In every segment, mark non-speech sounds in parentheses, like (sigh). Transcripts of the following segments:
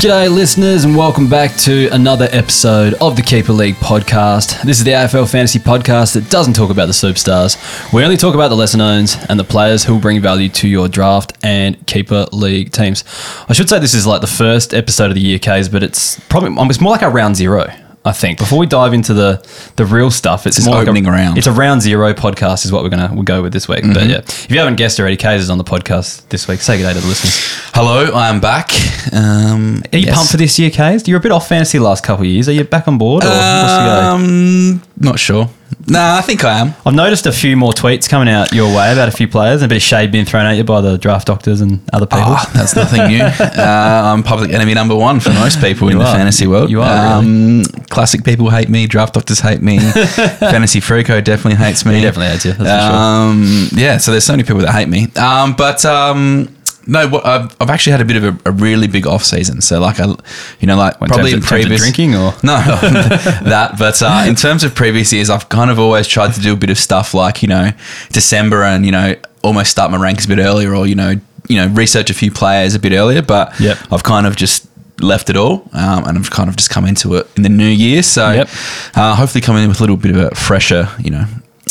G'day, listeners, and welcome back to another episode of the Keeper League podcast. This is the AFL Fantasy podcast that doesn't talk about the superstars. We only talk about the lesser knowns and the players who will bring value to your draft and Keeper League teams. I should say this is like the first episode of the year, K's, but it's probably it's more like a round zero. I think before we dive into the the real stuff, it's This more opening like a, round. It's a round zero podcast, is what we're gonna we'll go with this week. But yeah, if you haven't guessed already, K's is on the podcast this week. Say good day to the listeners. Hello, I am back. Um, Are you yes. pumped for this year, K's? You're a bit off fantasy the last couple of years. Are you back on board? Or what's the go? Um, not sure. Nah, I think I am. I've noticed a few more tweets coming out your way about a few players and a bit of shade being thrown at you by the draft doctors and other people. Oh, (laughs) that's nothing new. (laughs) Uh, I'm public enemy number one for most people in You the fantasy world. You are, Um, Classic people hate me. Draft doctors hate me. (laughs) fantasy Freako definitely hates me. He definitely hates you, that's for sure. um, Yeah, so there's so many people that hate me. Um, but um, no, what, I've, I've actually had a bit of a, a really big off season. So like I, you know, like In probably in of- in terms of previous drinking or? no, (laughs) (laughs) that. But uh, in terms of previous years, I've kind of always tried to do a bit of stuff like you know December and you know almost start my ranks a bit earlier, or you know you know research a few players a bit earlier. But Yep. I've kind of just left it all, um, and I've kind of just come into it in the new year. So Yep. uh, hopefully coming in with a little bit of a fresher, you know.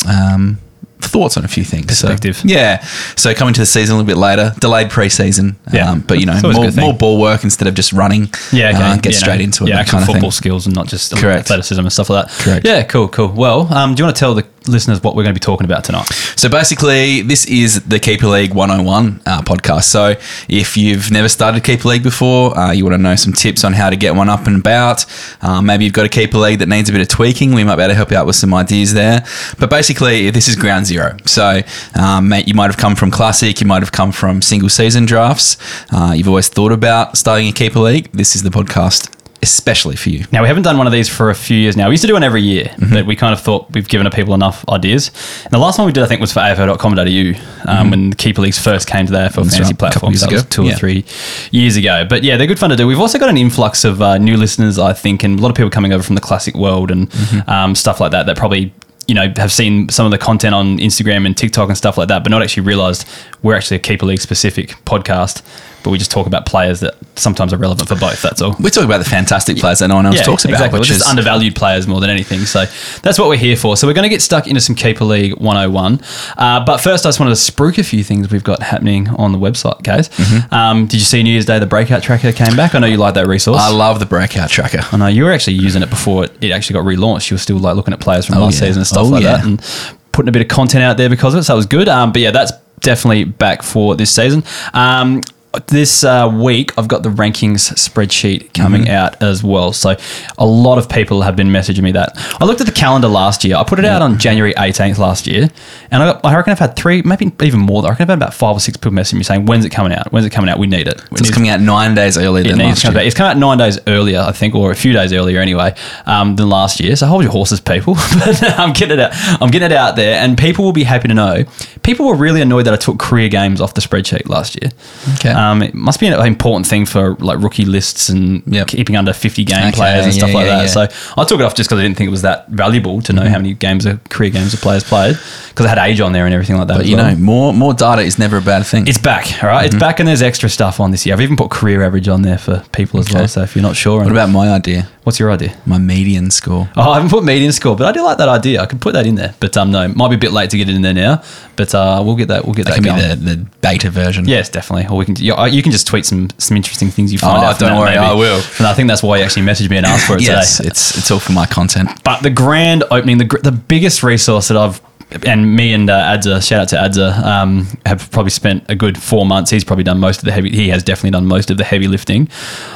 Um, Thoughts on a few things. So, Perspective. yeah. So coming to the season a little bit later, delayed preseason. Yeah. Um, but you know, It's always a more, more ball work instead of just running. Yeah, okay. uh, get straight into it. Yeah, actual kind of football thing. skills and not just Correct. athleticism and stuff like that. Correct. Yeah, cool, cool. Well, um, do you want to tell the listeners what we're going to be talking about tonight? So basically, this is the Keeper League 101 uh, podcast. So if you've never started Keeper League before, uh, you want to know some tips on how to get one up and about. Uh, maybe you've got a Keeper League that needs a bit of tweaking. We might be able to help you out with some ideas there. But basically, this is ground zero. So um, mate, you might have come from Classic, you might have come from single season drafts. Uh, you've always thought about starting a Keeper League. This is the podcast especially for you. Now, we haven't done one of these for a few years now. We used to do one every year, Mm-hmm. but we kind of thought we've given people enough ideas. And the last one we did, I think, was for AFL.com.au um, when the Keeper Leagues first came to the AFL Mm-hmm. That's fantasy right, a couple platforms. was two Yeah. or three years ago. But yeah, they're good fun to do. We've also got an influx of uh, new listeners, I think, and a lot of people coming over from the classic world and Mm-hmm. um, stuff like that that probably you know have seen some of the content on Instagram and TikTok and stuff like that, but not actually realised we're actually a Keeper League specific podcast. But we just talk about players that sometimes are relevant for both. That's all. We talk about the fantastic players that no one else talks about, Exactly. which We're just is undervalued players more than anything. So that's what we're here for. So we're going to get stuck into some Keeper League 101. Uh, but first, I just wanted to spruik a few things we've got happening on the website, guys. Mm-hmm. Um, did you see New Year's Day the breakout tracker came back? I know you like that resource. I love the breakout tracker. I know you were actually using it before it, it actually got relaunched. You were still like looking at players from Oh, last yeah. season and stuff Oh, like yeah. that, and putting a bit of content out there because of it. So that was good. Um, but yeah, that's definitely back for this season. Um, this uh, week, I've got the rankings spreadsheet coming Mm-hmm. out as well. So, a lot of people have been messaging me that. I looked at the calendar last year. I put it out on January 18th last year, and I, got, I reckon I've had three, maybe even more. I reckon I've had about five or six people messaging me saying, "When's it coming out? When's it coming out? We need it." We So it's coming out nine days earlier than last year. back. It's come out nine days earlier, I think, or a few days earlier anyway, um, than last year. So hold your horses, people. (laughs) but I'm getting it out. I'm getting it out there, and people will be happy to know. People were really annoyed that I took career games off the spreadsheet last year. Okay. Um, it must be an important thing for like rookie lists and Yep. keeping under 50 game Okay, players and stuff like yeah, that. yeah. Mm-hmm. So I took it off just because I didn't think it was that valuable to know how many games of career games of players played because I had age on there and everything like that. But you well. know, more more data is never a bad thing. It's back, all right? It's back, and there's extra stuff on this year. I've even put career average on there for people as Okay. well. So if you're not sure, what about my idea? What's your idea? My median score. Oh, I haven't put median score, but I do like that idea. I could put that in there, but um, no, might be a bit late to get it in there now. But uh, we'll get that. We'll get That that, can be the, the beta version. Yes, definitely. Or we can. You, you can just tweet some some interesting things you find Oh, out. don't worry, maybe. I will. And I think that's why you actually messaged me and asked for it (laughs) Yes, today. it's it's all for my content. But the grand opening, the the biggest resource that I've and me and uh, Adza, shout out to Adza, um, have probably spent a good four months. He's probably done most of the heavy. He has definitely done most of the heavy lifting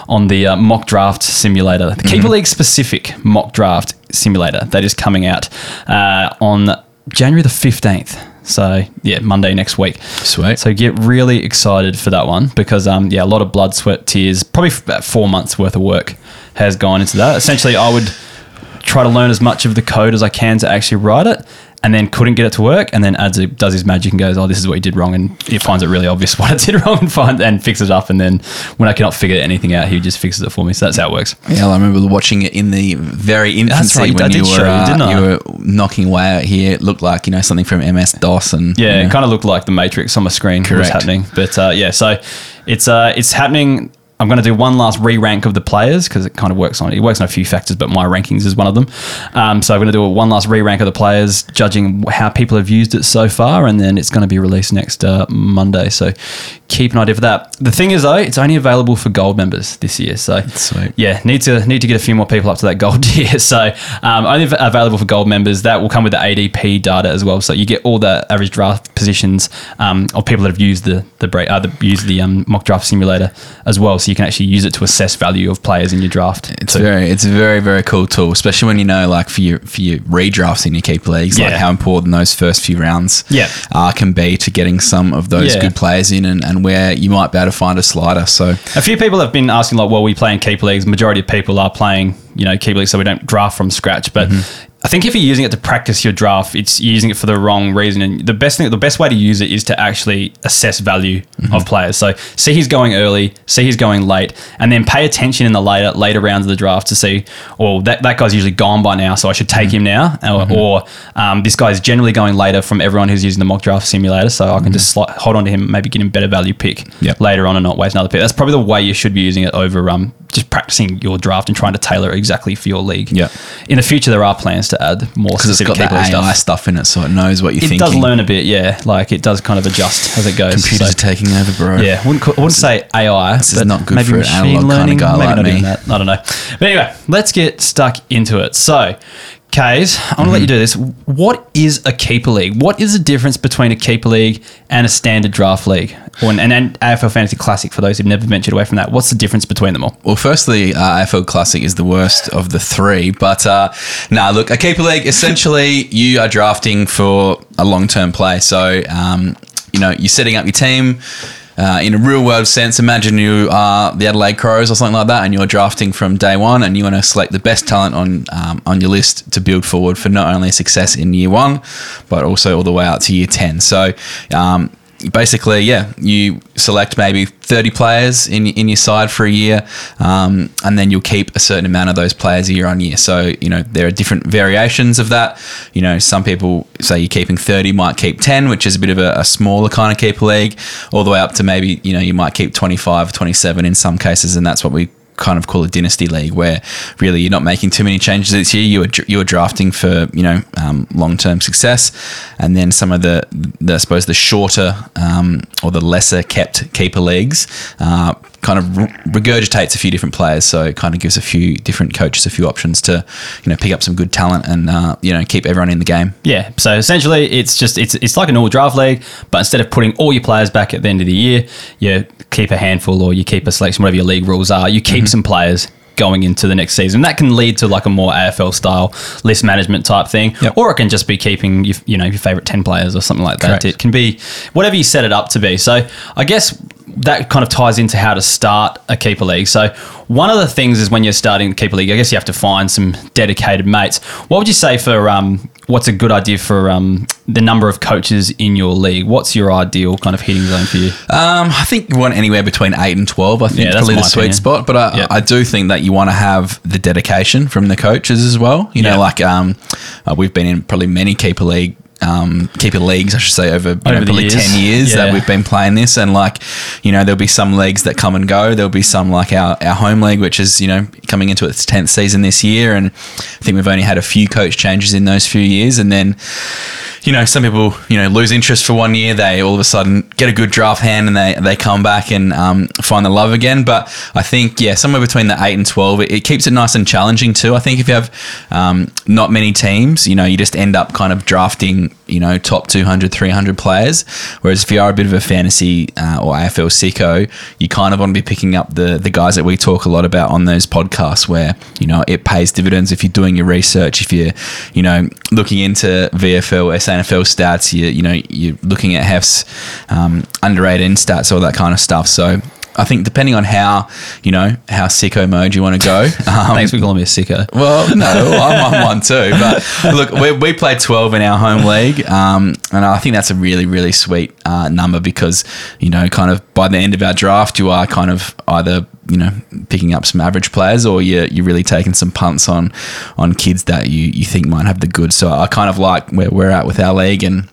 on the uh, mock draft simulator, the Keeper League specific mock draft simulator that is coming out uh, on January the fifteenth. So yeah, Monday next week. Sweet. So get really excited for that one because um yeah, a lot of blood, sweat, tears, probably about four months worth of work has gone into that. Essentially, I would try to learn as much of the code as I can to actually write it, and then couldn't get it to work, and then Adza, does his magic and goes, "Oh, this is what you did wrong," and it finds it really obvious (laughs) what I did wrong and find and fixes it up, and then when I cannot figure anything out, he just fixes it for me. So that's how it works. Yeah, I remember watching it in the very infancy right, when you were you, uh, I? you were knocking away out here. It looked like you know something from MS DOS and Yeah, you know, it kind of looked like the Matrix on my screen was Correct. happening. But uh, yeah, so it's uh, it's happening. I'm going to do one last re rank of the players because it kind of works on it works on a few factors, but my rankings is one of them. Um, so I'm going to do a one last re rank of the players, judging how people have used it so far, and then it's going to be released next uh, Monday. So keep an idea for that. The thing is, though, it's only available for gold members this year. So Sweet. yeah, need to need to get a few more people up to that gold (laughs) tier. So um, only available for gold members. That will come with the ADP data as well. So you get all the average draft positions um, of people that have used the the, break, uh, the used the um, mock draft simulator as well. So you can actually use it to assess value of players in your draft. It's So- very, it's a very, very cool tool, especially when you know, like for your for your redrafts in your keeper leagues, like Yeah. how important those first few rounds, Yeah. uh, can be to getting some of those Yeah. good players in, and, and where you might be able to find a slider. So A few people have been asking, like, well, we play in keeper leagues. Majority of people are playing, you know, keeper leagues, so we don't draft from scratch. But I think if you're using it to practice your draft, it's using it for the wrong reason. And the best thing, the best way to use it is to actually assess value of players. So see he's going early, see he's going late, and then pay attention in the later later rounds of the draft to see, well, that, that guy's usually gone by now, so I should take him now, or, or um, this guy's generally going later from everyone who's using the mock draft simulator, so I can just sli- hold on to him, maybe get him better value pick Yep. later on and not waste another pick. That's probably the way you should be using it over um, just practicing your draft and trying to tailor it exactly for your league. Yep. In the future, there are plans to add more because it's got that AI stuff. stuff. in it, so it knows what you're It thinking. does learn a bit, yeah. Like it does kind of adjust as it goes. Computers So- are taking over, bro. yeah, wouldn't, wouldn't say AI. This is but not good maybe for an machine analog kinda learning. guy maybe like not me. that. I don't know. But anyway, let's get stuck into it. So, Kays, I want to let you do this. What is a keeper league? What is the difference between a keeper league and a standard draft league, or an, an AFL Fantasy Classic? For those who've never ventured away from that, what's the difference between them all? Well, firstly, uh, AFL Classic is the worst of the three. But uh, nah, look, a keeper league essentially you are drafting for a long term play. So um, you know you're setting up your team. Uh, in a real world sense, imagine you are the Adelaide Crows or something like that, and you're drafting from day one, and you want to select the best talent on um, on your list to build forward for not only success in year one, but also all the way out to year ten. So um, basically, yeah, you select maybe 30 players in, in your side for a year, um, and then you'll keep a certain amount of those players year on year. So, you know, there are different variations of that. You know, some people say you're keeping 30, might keep 10, which is a bit of a, a smaller kind of keeper league, all the way up to maybe, you know, you might keep 25, 27 in some cases, and that's what we kind of call a dynasty league where really you're not making too many changes each year. You're, you're drafting for you know um, long-term success. And then some of the, the I suppose the shorter um, or the lesser kept keeper leagues uh, kind of regurgitates a few different players so it kind of gives a few different coaches a few options to you know pick up some good talent and uh, you know keep everyone in the game Yeah, so essentially it's just it's it's like a normal draft league, but instead of putting all your players back at the end of the year, you keep a handful or you keep a selection, whatever your league rules are. You keep some players going into the next season. That can lead to like a more AFL style list management type thing, Yep. or it can just be keeping you, you know your favorite ten players or something like that. Correct. It can be whatever you set it up to be. So I guess that kind of ties into how to start a keeper league. So one of the things is when you're starting a keeper league, I guess you have to find some dedicated mates. What would you say for um, what's a good idea for um, the number of coaches in your league? What's your ideal kind of hitting zone for you? Um, I think you want anywhere between eight and twelve. I think Yeah, that's probably the sweet opinion. spot. But I, Yep. I do think that you want to have the dedication from the coaches as well. You know, Yeah. like um, uh, we've been in probably many keeper league. Um, keeper leagues, I should say, over, you know, probably years. ten years Yeah. that we've been playing this, and like, you know, there'll be some leagues that come and go. There'll be some like our, our home league, which is you know coming into its tenth season this year, and I think we've only had a few coach changes in those few years, and then you know, some people, you know, lose interest for one year. They all of a sudden get a good draft hand and they, they come back and um, find the love again. But I think, yeah, somewhere between the 8 and 12, it, it keeps it nice and challenging too. I think if you have um, not many teams, you know, you just end up kind of drafting, you know, top 200, 300 players. Whereas if you are a bit of a fantasy uh, or AFL sicko, you kind of want to be picking up the, the guys that we talk a lot about on those podcasts where, you know, it pays dividends if you're doing your research, if you're, you know, looking into VFL, SANFL stats, you, you know, you're looking at Hef's um, under 18 stats, all that kind of stuff. So I think depending on how, you know, how sicko mode you want to go. (laughs) Um, Thanks for calling me a sicko. well, no, (laughs) I'm on one too. But look, we, we played 12 in our home league. Um, and I think that's a really, really sweet uh, number because, you know, kind of by the end of our draft, you are kind of either, you know, picking up some average players or you're, you're really taking some punts on on kids that you, you think might have the goods. So I kind of like where we're at with our league and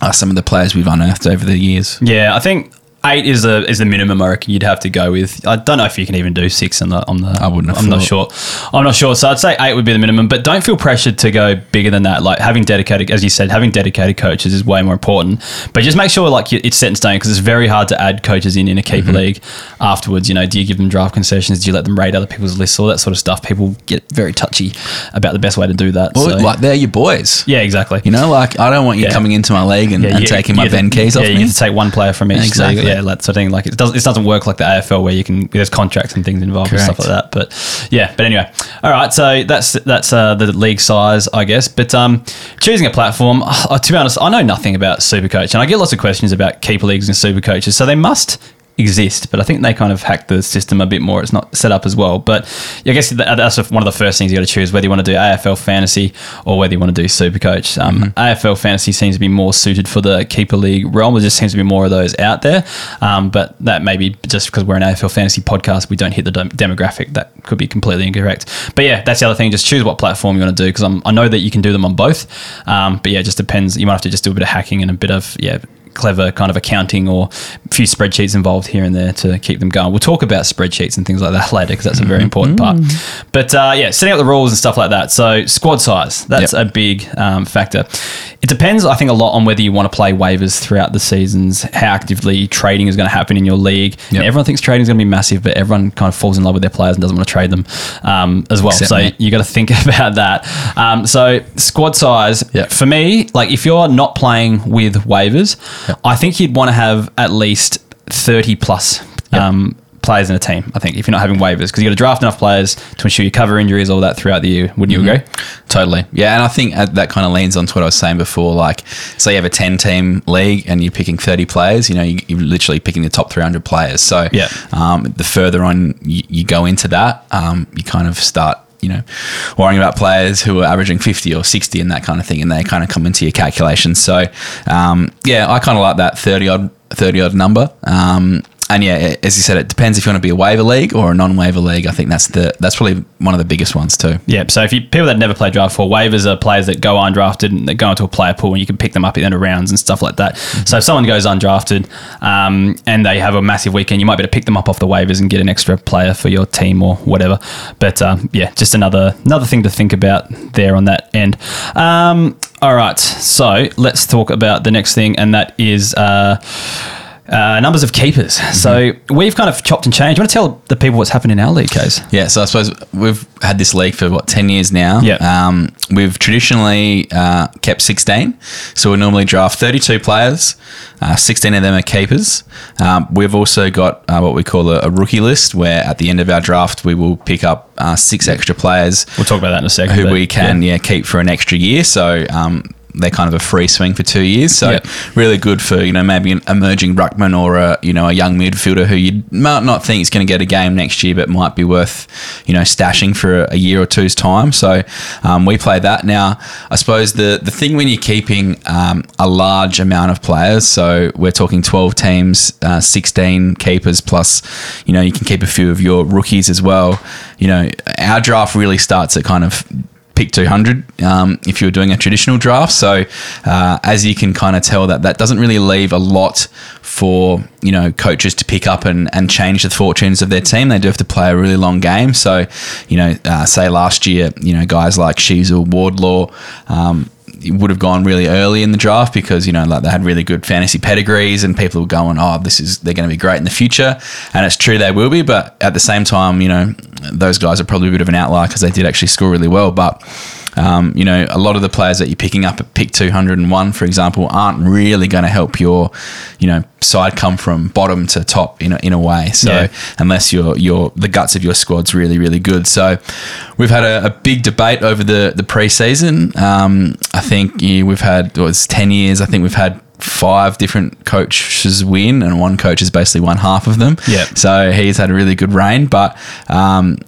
uh, some of the players we've unearthed over the years. Yeah, I think eight is a is the minimum I reckon you'd have to go with. I don't know if you can even do six on the on the. I wouldn't have I'm not sure. I'm not sure. So I'd say eight would be the minimum, but don't feel pressured to go bigger than that. Like having dedicated, as you said, having dedicated coaches is way more important. But just make sure like it's set in stone because it's very hard to add coaches in in a keeper Mm-hmm. league afterwards. You know, do you give them draft concessions? Do you let them rate other people's lists? All that sort of stuff. People get very touchy about the best way to do that. Well, so- like they're your boys. yeah, exactly. You know, like I don't want you Yeah. coming into my league and, Yeah, and you- taking my Ben Keays off yeah, me. you have to take one player from each Exactly. league. Yeah, that sort of thing. Like it doesn't, it doesn't work like the AFL where you can there's contracts and things involved and stuff like that. But yeah, but anyway, all right. So that's that's uh, the league size, I guess. But um, choosing a platform, uh, to be honest, I know nothing about Supercoach, and I get lots of questions about keeper leagues and super coaches. So they must exist, but I think they kind of hacked the system a bit more. It's not set up as well. But I guess that's one of the first things you got to choose whether you want to do AFL fantasy or whether you want to do Supercoach. Um, AFL fantasy seems to be more suited for the keeper league realm. There just seems to be more of those out there. Um, but that may be just because we're an AFL fantasy podcast, we don't hit the dem- demographic. That could be completely incorrect. But yeah, that's the other thing. Just choose what platform you want to do because I know that you can do them on both. Um, but yeah, it just depends. You might have to just do a bit of hacking and a bit of yeah clever kind of accounting or a few spreadsheets involved here and there to keep them going. We'll talk about spreadsheets and things like that later because that's a very important part. But uh, yeah, setting up the rules and stuff like that. So squad size, that's Yep. a big um, factor. It depends, I think, a lot on whether you want to play waivers throughout the seasons, how actively trading is going to happen in your league. Yep. Everyone thinks trading is going to be massive, but everyone kind of falls in love with their players and doesn't want to trade them um, as well. Except so me. you got to think (laughs) about that. Um, so squad size Yep. for me, like if you're not playing with waivers, I think you'd want to have at least thirty plus um, players in a team. I think if you're not having waivers, because you've got to draft enough players to ensure you cover injuries, all that throughout the year. Wouldn't you Mm-hmm. agree? Totally. Yeah, and I think that kind of leans onto what I was saying before. Like, say you have a 10 team league and you're picking 30 players, you know, you, you're literally picking the top 300 players. So, Yeah. um, the further on you, you go into that, um, you kind of start, you know, worrying about players who are averaging 50 or 60 and that kind of thing, and they kind of come into your calculations. So, um, yeah, I kind of like that 30 odd, 30 odd number. Um, and yeah, as you said, it depends if you want to be a waiver league or a non-waiver league. I think that's the that's probably one of the biggest ones too. Yeah. So if you people that never play draft for waivers are players that go undrafted and they go into a player pool and you can pick them up at the end of rounds and stuff like that. So if someone goes undrafted um, and they have a massive weekend, you might be able to pick them up off the waivers and get an extra player for your team or whatever. But um, yeah, just another another thing to think about there on that end. Um, all right. So let's talk about the next thing, and that is. Uh, uh, numbers of keepers. So we've kind of chopped and changed. You want to tell the people what's happened in our league case? Yeah, so I suppose we've had this league for what ten years now. Yeah. Um, we've traditionally uh, kept sixteen, so we normally draft thirty-two players. Uh, Sixteen of them are keepers. Um, we've also got uh, what we call a, a rookie list, where at the end of our draft we will pick up uh, six extra players We'll talk about that in a second. who we can yeah. yeah. keep for an extra year. So um, they're kind of a free swing for two years. So Yep. really good for you know maybe an emerging ruckman or a you know a young midfielder who you might not think is going to get a game next year, but might be worth you know stashing for a, year or two's time. So um, we play that now. I suppose the the thing when you're keeping um, a large amount of players, so we're talking 12 teams, uh, 16 keepers plus you know you can keep a few of your rookies as well. You know our draft really starts at kind of pick 200 um, if you're doing a traditional draft. So uh, as you can kind of tell that that doesn't really leave a lot for you know coaches to pick up and, and change the fortunes of their team. They do have to play a really long game. So you know, uh, say last year, you know, guys like Sheezel, Wardlaw. Um, would have gone really early in the draft because you know like they had really good fantasy pedigrees and people were going oh this is they're going to be great in the future. And it's true they will be but at the same time you know those guys are probably a bit of an outlier because they did actually score really well. But um, you know, a lot of the players that you're picking up at pick 201, for example, aren't really going to help your, you know, side come from bottom to top in a, in a way. So Yeah. unless your your the guts of your squad's really really good, so we've had a, a big debate over the the preseason. Um, I think yeah, we've had it was 10 years. I think we've had five different coaches win, and one coach has basically won half of them. Yeah. So he's had a really good reign, but. Um,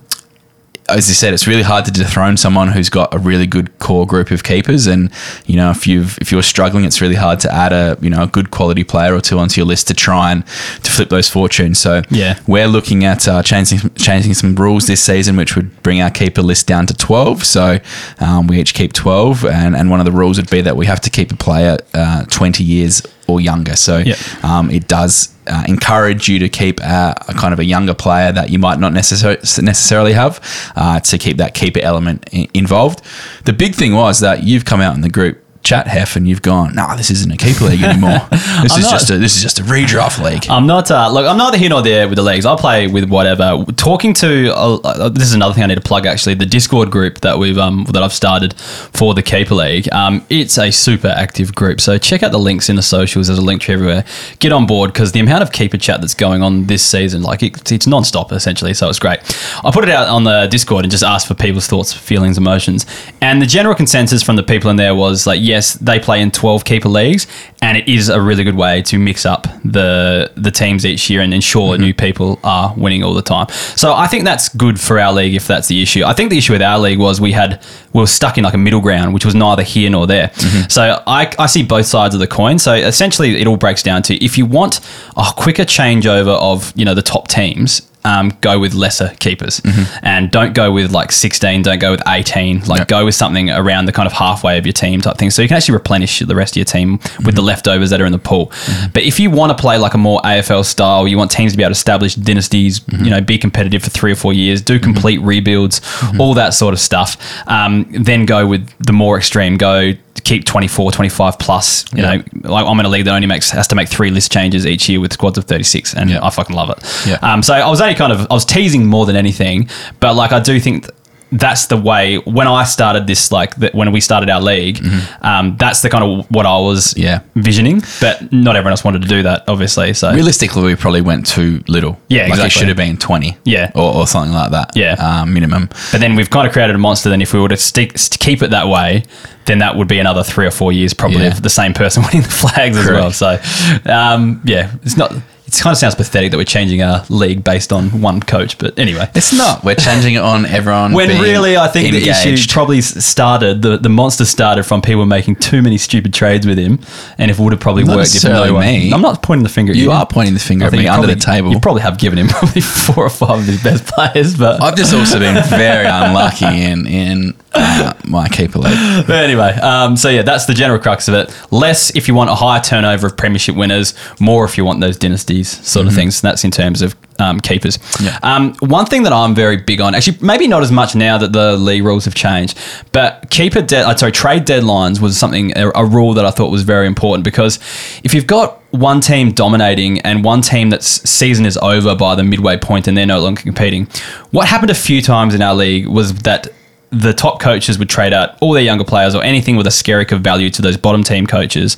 as you said, it's really hard to dethrone someone who's got a really good core group of keepers. And you know, if you've if you're struggling, it's really hard to add a you know a good quality player or two onto your list to try and to flip those fortunes. So Yeah. we're looking at uh, changing changing some rules this season, which would bring our keeper list down to twelve. So um, we each keep twelve, and and one of the rules would be that we have to keep a player uh, twenty years or younger. So Yep. um, it does uh, encourage you to keep uh, a kind of a younger player that you might not necessar- necessarily have uh, to keep that keeper element involved. The big thing was that you've come out in the group chat hef and you've gone, nah, this isn't a keeper league (laughs) anymore. This is not- just a this is just a redraft league. I'm not. Uh, look, I'm neither here nor there with the leagues. I'll play with whatever. Talking to uh, uh, this is another thing I need to plug. Actually, the Discord group that we've um, that I've started for the Keeper League. Um, it's a super active group. So check out the links in the socials. There's a link tree everywhere. Get on board because the amount of keeper chat that's going on this season, like it, it's non-stop essentially. So it's great. I put it out on the Discord and just asked for people's thoughts, feelings, emotions, and the general consensus from the people in there was like, yes, they play in 12 keeper leagues, and it is a really good way to mix up the the teams each year and ensure mm-hmm. new people are winning all the time. So I think that's good for our league if that's the issue. I think the issue with our league was we had we were stuck in like a middle ground, which was neither here nor there. Mm-hmm. So I, I see both sides of the coin. So essentially, it all breaks down to if you want a quicker changeover of you know the top teams. Um, go with lesser keepers. And don't go with like 16 don't go with 18 like Yep. go with something around the kind of halfway of your team type thing. So you can actually replenish the rest of your team with the leftovers that are in the pool. But if you want to play like a more AFL style you want teams to be able to establish dynasties you know be competitive for three or four years do complete rebuilds all that sort of stuff um, then go with the more extreme. Go keep 24 25 plus you Yeah. know like I'm in a league that only makes has to make three list changes each year with squads of 36 and Yeah. I fucking love it Yeah. um, so I was only kind of I was teasing more than anything, but like I do think th- that's the way when I started this like that when we started our league, um, that's the kind of what I was Mm-hmm. Yeah. visioning. But not everyone else wanted to do that, obviously. So Realistically, we probably went too little. Yeah, like exactly. it should have been twenty. Yeah. or, or something like that. Yeah. um, minimum. but then we've kind of created a monster. Then if we were to stick to keep it that way, then that would be another three or four years probably Yeah. of the same person (laughs) winning the flags as well. So um, yeah, it's not. It kind of sounds pathetic that we're changing our league based on one coach, but anyway. It's not. We're changing it on everyone. When really, I think the issue probably started. The, the monster started from people making too many stupid trades with him, and if it would have probably Not worked, if no me. I'm not pointing the finger at you. You are pointing the finger I at me under probably- the table. You probably have given him (laughs) probably four or five of his best players, but, I've just also been (laughs) very unlucky in in uh, my keeper league. but anyway. Um, so yeah, that's the general crux of it. Less if you want a higher turnover of premiership winners, more if you want those dynasties sort of things. And that's in terms of um, keepers. Yeah. Um, one thing that I'm very big on, actually, maybe not as much now that the league rules have changed, but keeper dead, uh, sorry, trade deadlines was something a, a rule that I thought was very important because if you've got one team dominating and one team that's season is over by the midway point and they're no longer competing, what happened a few times in our league was that the top coaches would trade out all their younger players or anything with a skerrick of value to those bottom team coaches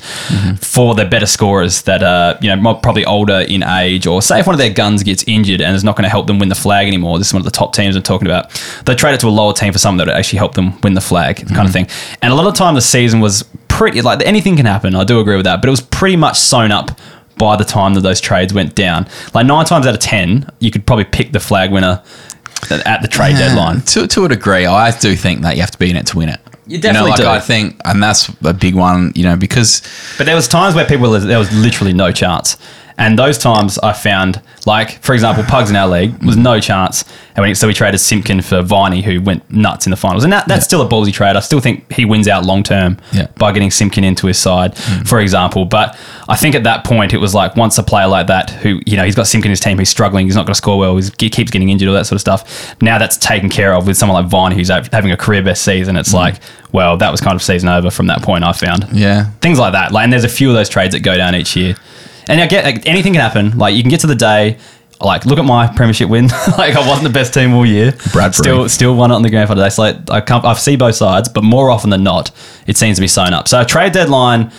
for their better scorers that are you know probably older in age or say if one of their guns gets injured and is not going to help them win the flag anymore this is one of the top teams I'm talking about they trade it to a lower team for something that actually help them win the flag kind of mm-hmm. thing. And a lot of time the season was pretty like anything can happen I do agree with that but it was pretty much sewn up by the time that those trades went down. Like nine times out of ten you could probably pick the flag winner at the trade deadline To, to a degree, I do think that you have to be in it to win it. You definitely know, like do. I think, and that's a big one. You know, because But there was times where people there was literally no chance, and those times I found like for example, Pugs in our league was no chance, and we, so we traded Simpkin for Viney, who went nuts in the finals, and that, that's still a ballsy trade. I still think he wins out long term Yeah. by getting Simpkin into his side, mm. for example. But I think at that point it was like once a player like that who you know he's got Simpkin in his team, he's struggling, he's not going to score well, he's, he keeps getting injured, all that sort of stuff. Now that's taken care of with someone like Viney, who's having a career best season. It's mm. like well, that was kind of season over from that point. I found yeah, things like that. Like, and there's a few of those trades that go down each year. And I get like, anything can happen. Like, you can get to the day. Like, look at my premiership win. (laughs) like, I wasn't the best team all year. Bradbury. Still, still won it on the grand final day. So, like, I can't, I see both sides, but more often than not, it seems to be sewn up. So, a trade deadline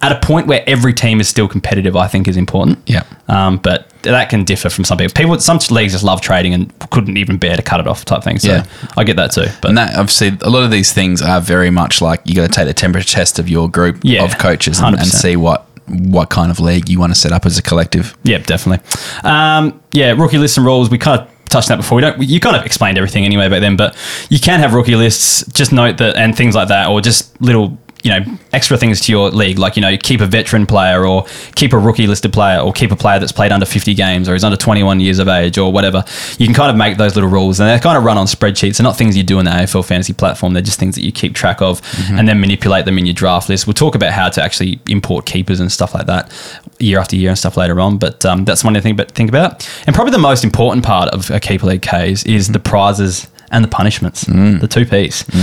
at a point where every team is still competitive, I think, is important. Yeah. Um, but that can differ from some people. People, some leagues just love trading and couldn't even bear to cut it off, type thing. So, Yeah. I get that too. But and that obviously a lot of these things are very much like you got to take the temperature test of your group Yeah, of coaches and, and see what what kind of league you want to set up as a collective. Yeah, definitely. Um, yeah, rookie lists and rules. We kind of touched on that before. We don't. You kind of explained everything anyway back then, but you can have rookie lists. Just note that and things like that, or just little you know extra things to your league, like you know keep a veteran player or keep a rookie listed player or keep a player that's played under 50 games or is under 21 years of age or whatever. You can kind of make those little rules, and they're kind of run on spreadsheets. They're not things you do in the AFL fantasy platform. They're just things that you keep track of and then manipulate them in your draft list. We'll talk about how to actually import keepers and stuff like that year after year and stuff later on. But um, that's one thing to think about. And probably the most important part of a keeper league case is the prizes and the punishments, the two P's. (laughs)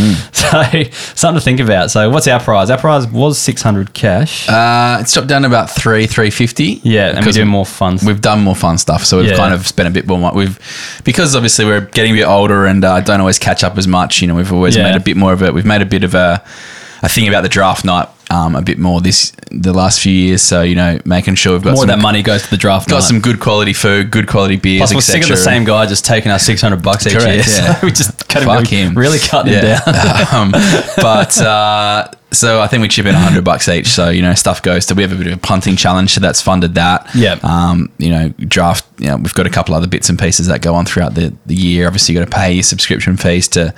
So something to think about. So what's our prize? Our prize was 600 cash. Uh, it's dropped down to about three, three fifty. yeah, and we do more fun. We've done more fun stuff, so we've Yeah. kind of spent a bit more. We've because obviously we're getting a bit older and uh, don't always catch up as much. You know, we've always Yeah. made a bit more of it. We've made a bit of a a thing about the draft night um, a bit more this the last few years. So you know, making sure we've got more some of that money goes to the draft. got night. some good quality food, good quality beers, Plus, we're sick of the same guy just taking our 600 bucks each Correct, year. (laughs) yeah. So we just cut him Fuck really, him. really cutting him down. (laughs) um, but uh, so I think we chip in hundred bucks each. So you know, stuff goes to. We have a bit of a punting challenge, so that's funded that. Yeah. Um, you know, draft. You know, we've got a couple other bits and pieces that go on throughout the, the year. Obviously, you got to pay your subscription fees to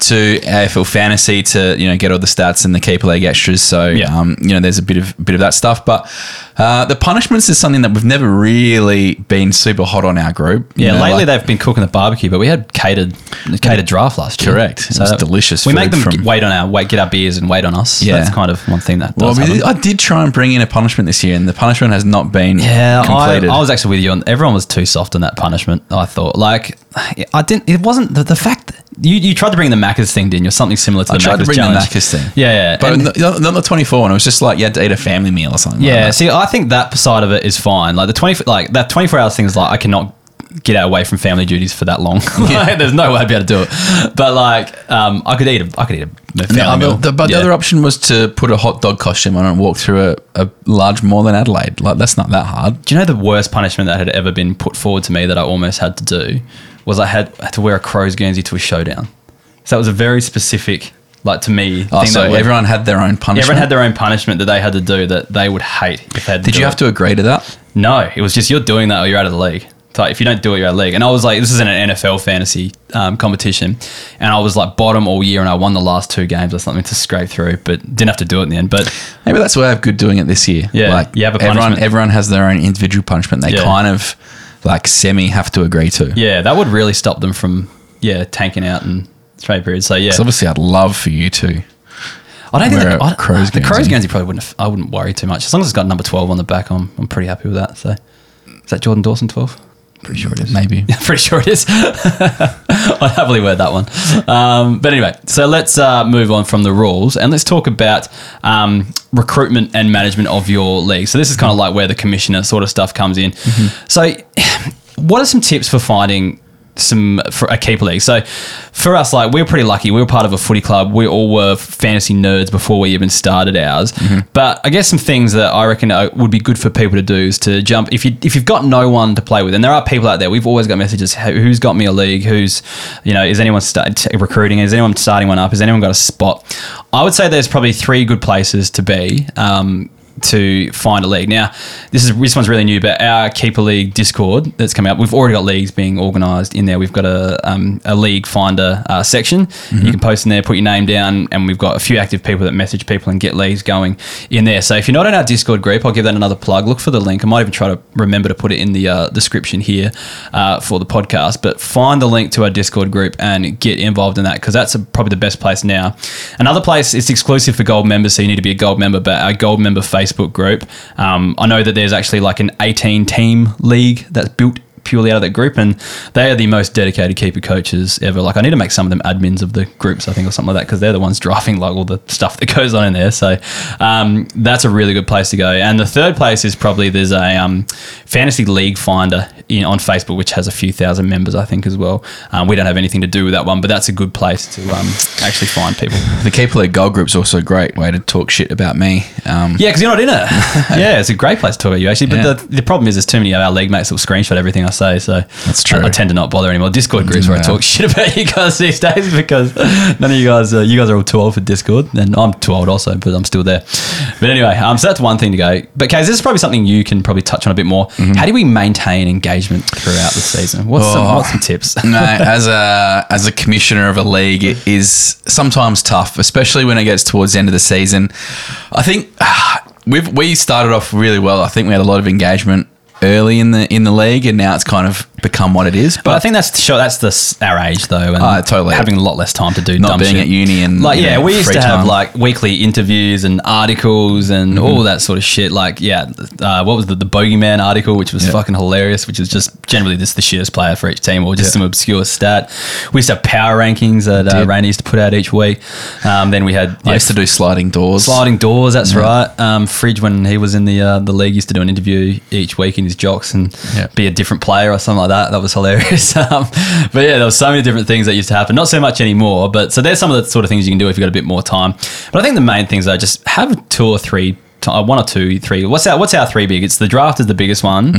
to AFL Fantasy to you know get all the stats and the keeper league extras. So Yeah. um, you know, there's a bit of bit of that stuff. But uh, the punishments is something that we've never really been super hot on our group. You Yeah, know, lately like- they've been cooking the barbecue, but we had catered catered draft last year. Correct. It was delicious We food make them from- wait on our wait, get our beers and wait on us. Yeah. that's kind of one thing that Well, does we happen. did- I did try and bring in a punishment this year, and the punishment has not been Yeah, I, completed. I was actually with you on. Everyone was too soft on that punishment. I thought, like, I didn't. It wasn't the, the fact that you, you tried to bring the Macca's thing, didn't you? Something similar to the I tried to Macca's bring challenge. the Macca's thing. Yeah, yeah. but And- not, not the 24 one. It was just like you had to eat a family meal or something. Yeah, like that. see, I think that side of it is fine. Like the twenty, like that twenty four hours thing is like I cannot get away from family duties for that long. (laughs) like, there's no way I'd be able to do it. But like, um, I could eat a, I could eat a family other, meal. the, but Yeah. the other option was to put a hot dog costume on and walk through a, a large mall in Adelaide. Like that's not that hard. Do you know the worst punishment that had ever been put forward to me that I almost had to do was I had, had to wear a crow's guernsey to a showdown. So that was a very specific, like to me, Oh, so would- everyone had their own punishment. everyone had their own punishment that they had to do that they would hate if they had to Did you it. have to agree to that? No, it was just you're doing that or you're out of the league. So if you don't do it, you're out of the league. And I was like, this isn't an NFL fantasy um, competition, and I was like bottom all year, and I won the last two games or something to scrape through, but didn't have to do it in the end. But Maybe that's why I have good doing it this year. Yeah, like you have everyone. Everyone has their own individual punishment. They Yeah. kind of like semi have to agree to. yeah, that would really stop them from yeah tanking out and trade period. So yeah, So obviously, I'd love for you to. I don't think a I, crow's the crow's guernsey. probably wouldn't. Have, I wouldn't worry too much as long as it's got number twelve on the back. I'm I'm pretty happy with that. So is that Jordan Dawson twelve? Pretty sure it is. Maybe. (laughs) Pretty sure it is. (laughs) I'd happily wear that one. Um, but anyway, so let's uh, move on from the rules and let's talk about um, recruitment and management of your league. So this is kind of like where the commissioner sort of stuff comes in. So, (sighs) what are some tips for finding? Some for a keeper league. So for us, like we were pretty lucky. We were part of a footy club. We all were fantasy nerds before we even started ours. But I guess some things that I reckon would be good for people to do is to jump if you if you've got no one to play with, and there are people out there. We've always got messages. "Hey, Who's got me a league? Who's you know is anyone start, t- recruiting? Is anyone starting one up? Has anyone got a spot? I would say there's probably three good places to be. Um, to find a league. Now, this is this one's really new, but our keeper league Discord that's coming up, we've already got leagues being organised in there. We've got a um, a league finder uh, section. You can post in there, put your name down, and we've got a few active people that message people and get leagues going in there. So if you're not in our Discord group, I'll give that another plug. Look for the link. I might even try to remember to put it in the uh, description here uh, for the podcast. But find the link to our Discord group and get involved in that because that's a, probably the best place now. Another place it's exclusive for gold members, so you need to be a gold member. But our gold member Facebook group, um, I know that there's actually like an 18 team league that's built purely out of that group, and they are the most dedicated keeper coaches ever. Like I need to make some of them admins of the groups, I think, or something like that, because they're the ones (laughs) driving like all the stuff that goes on in there. So um, that's a really good place to go. And the third place is probably there's a um, fantasy league finder in, on Facebook, which has a few thousand members, I think, as well. Um, we don't have anything to do with that one, but that's a good place to um, actually find people. The keeper league gold group's also a great way to talk shit about me. Um, Yeah, because you're not in it. (laughs) yeah, it's a great place to talk about you actually. But Yeah. the, the problem is, there's too many of our league mates that will screenshot everything I say. So That's true. I, I tend to not bother anymore. Discord groups where I talk (laughs) shit about you guys these days because none of you guys, uh, you guys are all too old for Discord, and I'm too old also, but I'm still there. But anyway, um, so that's one thing to go. But Kaz, this is probably something you can probably touch on a bit more. How do we maintain engagement throughout the season? What's some, Mm-hmm. Oh. what's some tips? (laughs) no, as a (laughs) as a commissioner of a league, it is sometimes tough, especially when it gets towards the end of the season. I think (sighs) we've we started off really well. I think we had a lot of engagement early in the in the league, and now it's kind of become what it is. But I think that's sure that's the our age though, and Oh, totally. having a lot less time to do not being shit. at uni and like yeah, know, we used to have time. like weekly interviews and articles and all that sort of shit. Like yeah, uh, what was the the bogeyman article, which was Yeah. fucking hilarious, which was just generally just the shittest player for each team or just Yeah. some obscure stat. We used to have power rankings that uh. Rainey used to put out each week. Um, then we had I used to do sliding doors. Sliding doors, that's right. Um, Fridge, when he was in the uh, the league, used to do an interview each week in his jocks and Yeah. be a different player or something like that. That was hilarious. (laughs) um, but yeah, there was so many different things that used to happen. Not so much anymore, but so there's some of the sort of things you can do if you've got a bit more time. But I think the main things are just have two or three. Uh, One or two, three. What's our what's our three big? It's the draft is the biggest one.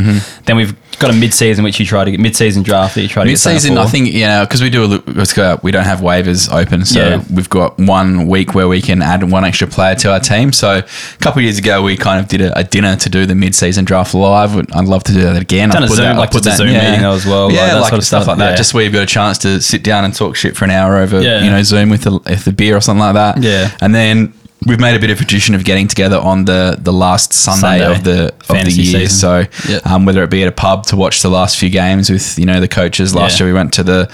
Then we've got a mid season which you try to get mid season draft that you try to Mid season. I think you know because we do a, let's go. We don't have waivers open, so Yeah. we've got one week where we can add one extra player to our team. So a couple of years ago, we kind of did a, a dinner to do the mid-season draft live. I'd love to do that again. Done I'll a put Zoom- that- like put that- Zoom meeting as well, like Yeah, that like, sort of stuff stuff, like that. yeah. Just where you've got a chance to sit down and talk shit for an hour over Yeah. you know Zoom with the with the beer or something like that. Yeah. and then. We've made a bit of a tradition of getting together on the, the last Sunday, Sunday. of the of the year. season. So Yeah. um, whether it be at a pub to watch the last few games with you know the coaches. Last Yeah. year we went to the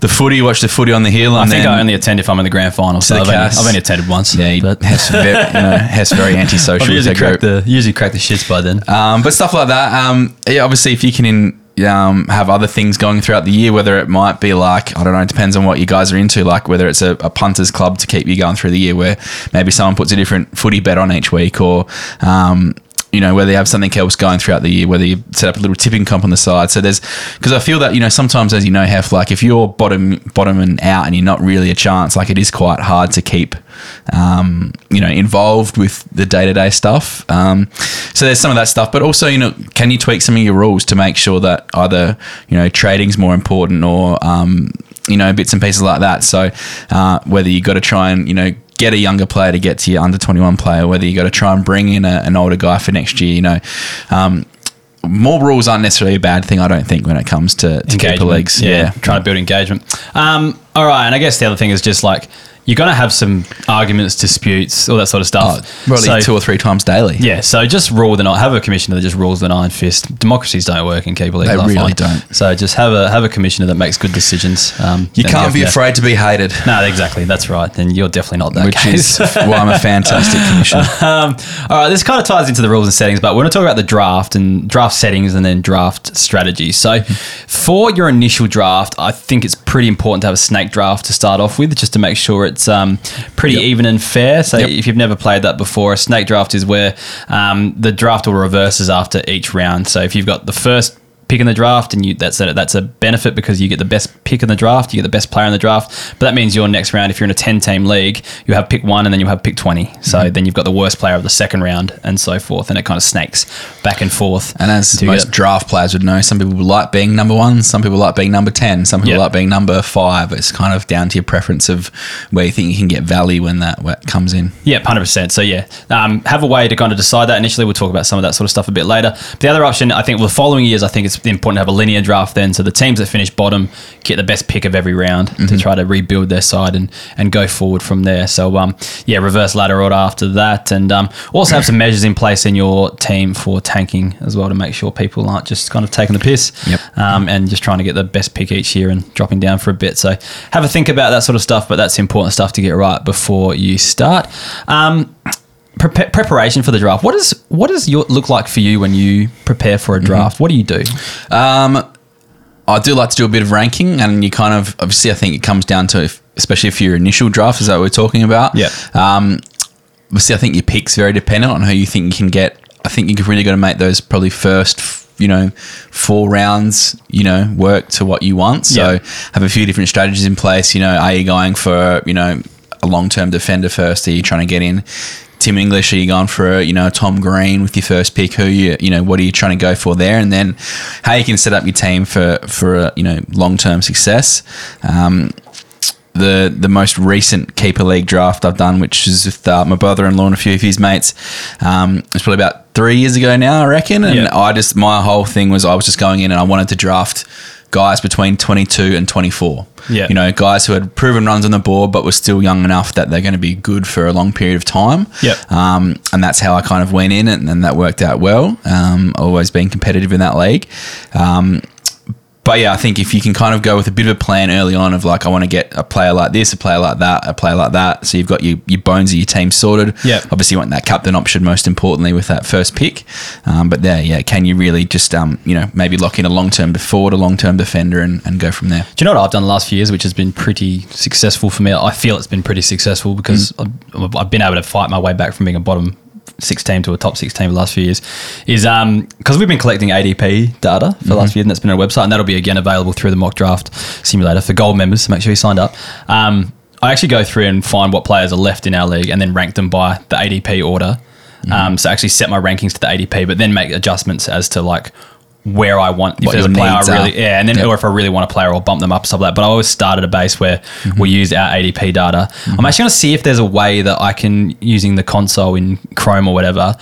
the footy, watched the footy on the hill. I think then, I only attend if I'm in the grand final. So I've only. I've only attended once. yeah, but Hess, very, you know, (laughs) Hess very antisocial. Usually cracked the usually crack the shits by then. Um, but stuff like that. Um, yeah, obviously, if you can in, um, have other things going throughout the year, whether it might be like I don't know, it depends on what you guys are into. Like whether it's a, a punters club to keep you going through the year, where maybe someone puts a different footy bet on each week, or um, you know, whether you have something else going throughout the year, whether you set up a little tipping comp on the side. So there's because I feel that you know sometimes, as you know, Hef, like if you're bottom bottom and out and you're not really a chance, like it is quite hard to keep um, you know involved with the day to day stuff. Um, so there's some of that stuff, but also you know, can you tweak some of your rules to make sure that either you know trading's more important or um, you know bits and pieces like that. So uh, whether you got to try and you know get a younger player to get to your under 21 player, whether you got to try and bring in a, an older guy for next year, you know. Um, more rules aren't necessarily a bad thing, I don't think, when it comes to, to keeper leagues. Yeah, trying to build engagement. Um, all right, and I guess the other thing is just like you're going to have some arguments, disputes, all that sort of Oh, stuff. probably So- two or three times daily. Yeah, so just rule the have a commissioner that just rules the iron fist. Democracies don't work in keeper leagues. They really find. don't. So just have a have a commissioner that makes good decisions. Um, You can't be afraid to be hated, No, exactly. That's right. Then you're definitely not that which case. is why I'm a (laughs) fantastic commissioner. (laughs) Um, all right, this kind of ties into the rules and settings, but we're going to talk about the draft and draft settings and then draft strategy. So, for your initial draft, I think it's pretty important to have a snake draft to start off with, just to make sure it's um, pretty Yep. even and fair. So, Yep. if you've never played that before, a snake draft is where um, the draft will reverses after each round. So, if you've got the first pick in the draft and you that's a, that's a benefit because you get the best pick in the draft you get the best player in the draft but that means your next round if you're in a 10 team league you have pick 1 and then you have pick 20 so Mm-hmm. then you've got the worst player of the second round and so forth and it kind of snakes back and forth And as most get- draft players would know, some people like being number one, some people like being number 10, some people Yeah. like being number five. It's kind of down to your preference of where you think you can get value when that comes in. Yeah, hundred percent. So yeah, um, have a way to kind of decide that. Initially, we'll talk about some of that sort of stuff a bit later. But the other option, I think, well, the following years, I think it's important to have a linear draft. Then, so the teams that finish bottom get the best pick of every round to try to rebuild their side and and go forward from there. So um, yeah, reverse ladder order after that, and um, also have some (clears throat) measures in place in your team for tanking as well to make sure people aren't just kind of taking the piss. Yep. Um, and just trying to get the best pick each year and dropping down for a bit. So have a think about that sort of stuff, but that's important stuff to get right before you start. Um, Pre- preparation for the draft. What does what does your look like for you when you prepare for a draft? What do you do? Um, I do like to do a bit of ranking, and you kind of obviously I think it comes down to if, especially if your initial draft is that what we're talking about. Yeah. Um, obviously I think your picks very dependent on who you think you can get. I think you've really got to make those probably first. You know, four rounds. You know, work to what you want. So Yeah. have a few different strategies in place. You know, are you going for you know a long term defender first? Are you trying to get in Tim English? Are you going for a, you know Tom Green with your first pick? Who you you know what are you trying to go for there? And then how you can set up your team for for you know long term success. Um, the the most recent keeper league draft I've done, which is with uh, my brother in law and a few of his mates. Um, it's probably about three years ago now, I reckon. And Yeah. I just my whole thing was I was just going in and I wanted to draft guys between 22 and 24. Yeah. You know, guys who had proven runs on the board but were still young enough that they're going to be good for a long period of time. Yep. Um, and that's how I kind of went in and, and that worked out well. Um, always been competitive in that league. Um, but yeah, I think if you can kind of go with a bit of a plan early on of like, I want to get a player like this, a player like that, a player like that. So you've got your, your bones of your team sorted. Yeah. Obviously, you want that captain option most importantly with that first pick. Um, but there, yeah, can you really just, um, you know, maybe lock in a long term forward, a long term defender and, and go from there? Do you know what I've done the last few years, which has been pretty successful for me? I feel it's been pretty successful because I've, I've been able to fight my way back from being a bottom six team to a top six team the last few years. Is um because we've been collecting ADP data for the last few years, and that's been on our website, and that'll be again available through the mock draft simulator for gold members. So make sure you signed up. Um, I actually go through and find what players are left in our league, and then rank them by the ADP order. Um, so actually set my rankings to the ADP, but then make adjustments as to like where I want if What there's a player I really are. yeah, and then or if I really want a player, I'll bump them up stuff like that. But I always start at a base where Mm-hmm. we use our ADP data. I'm actually going to see if there's a way that I can using the console in Chrome or whatever,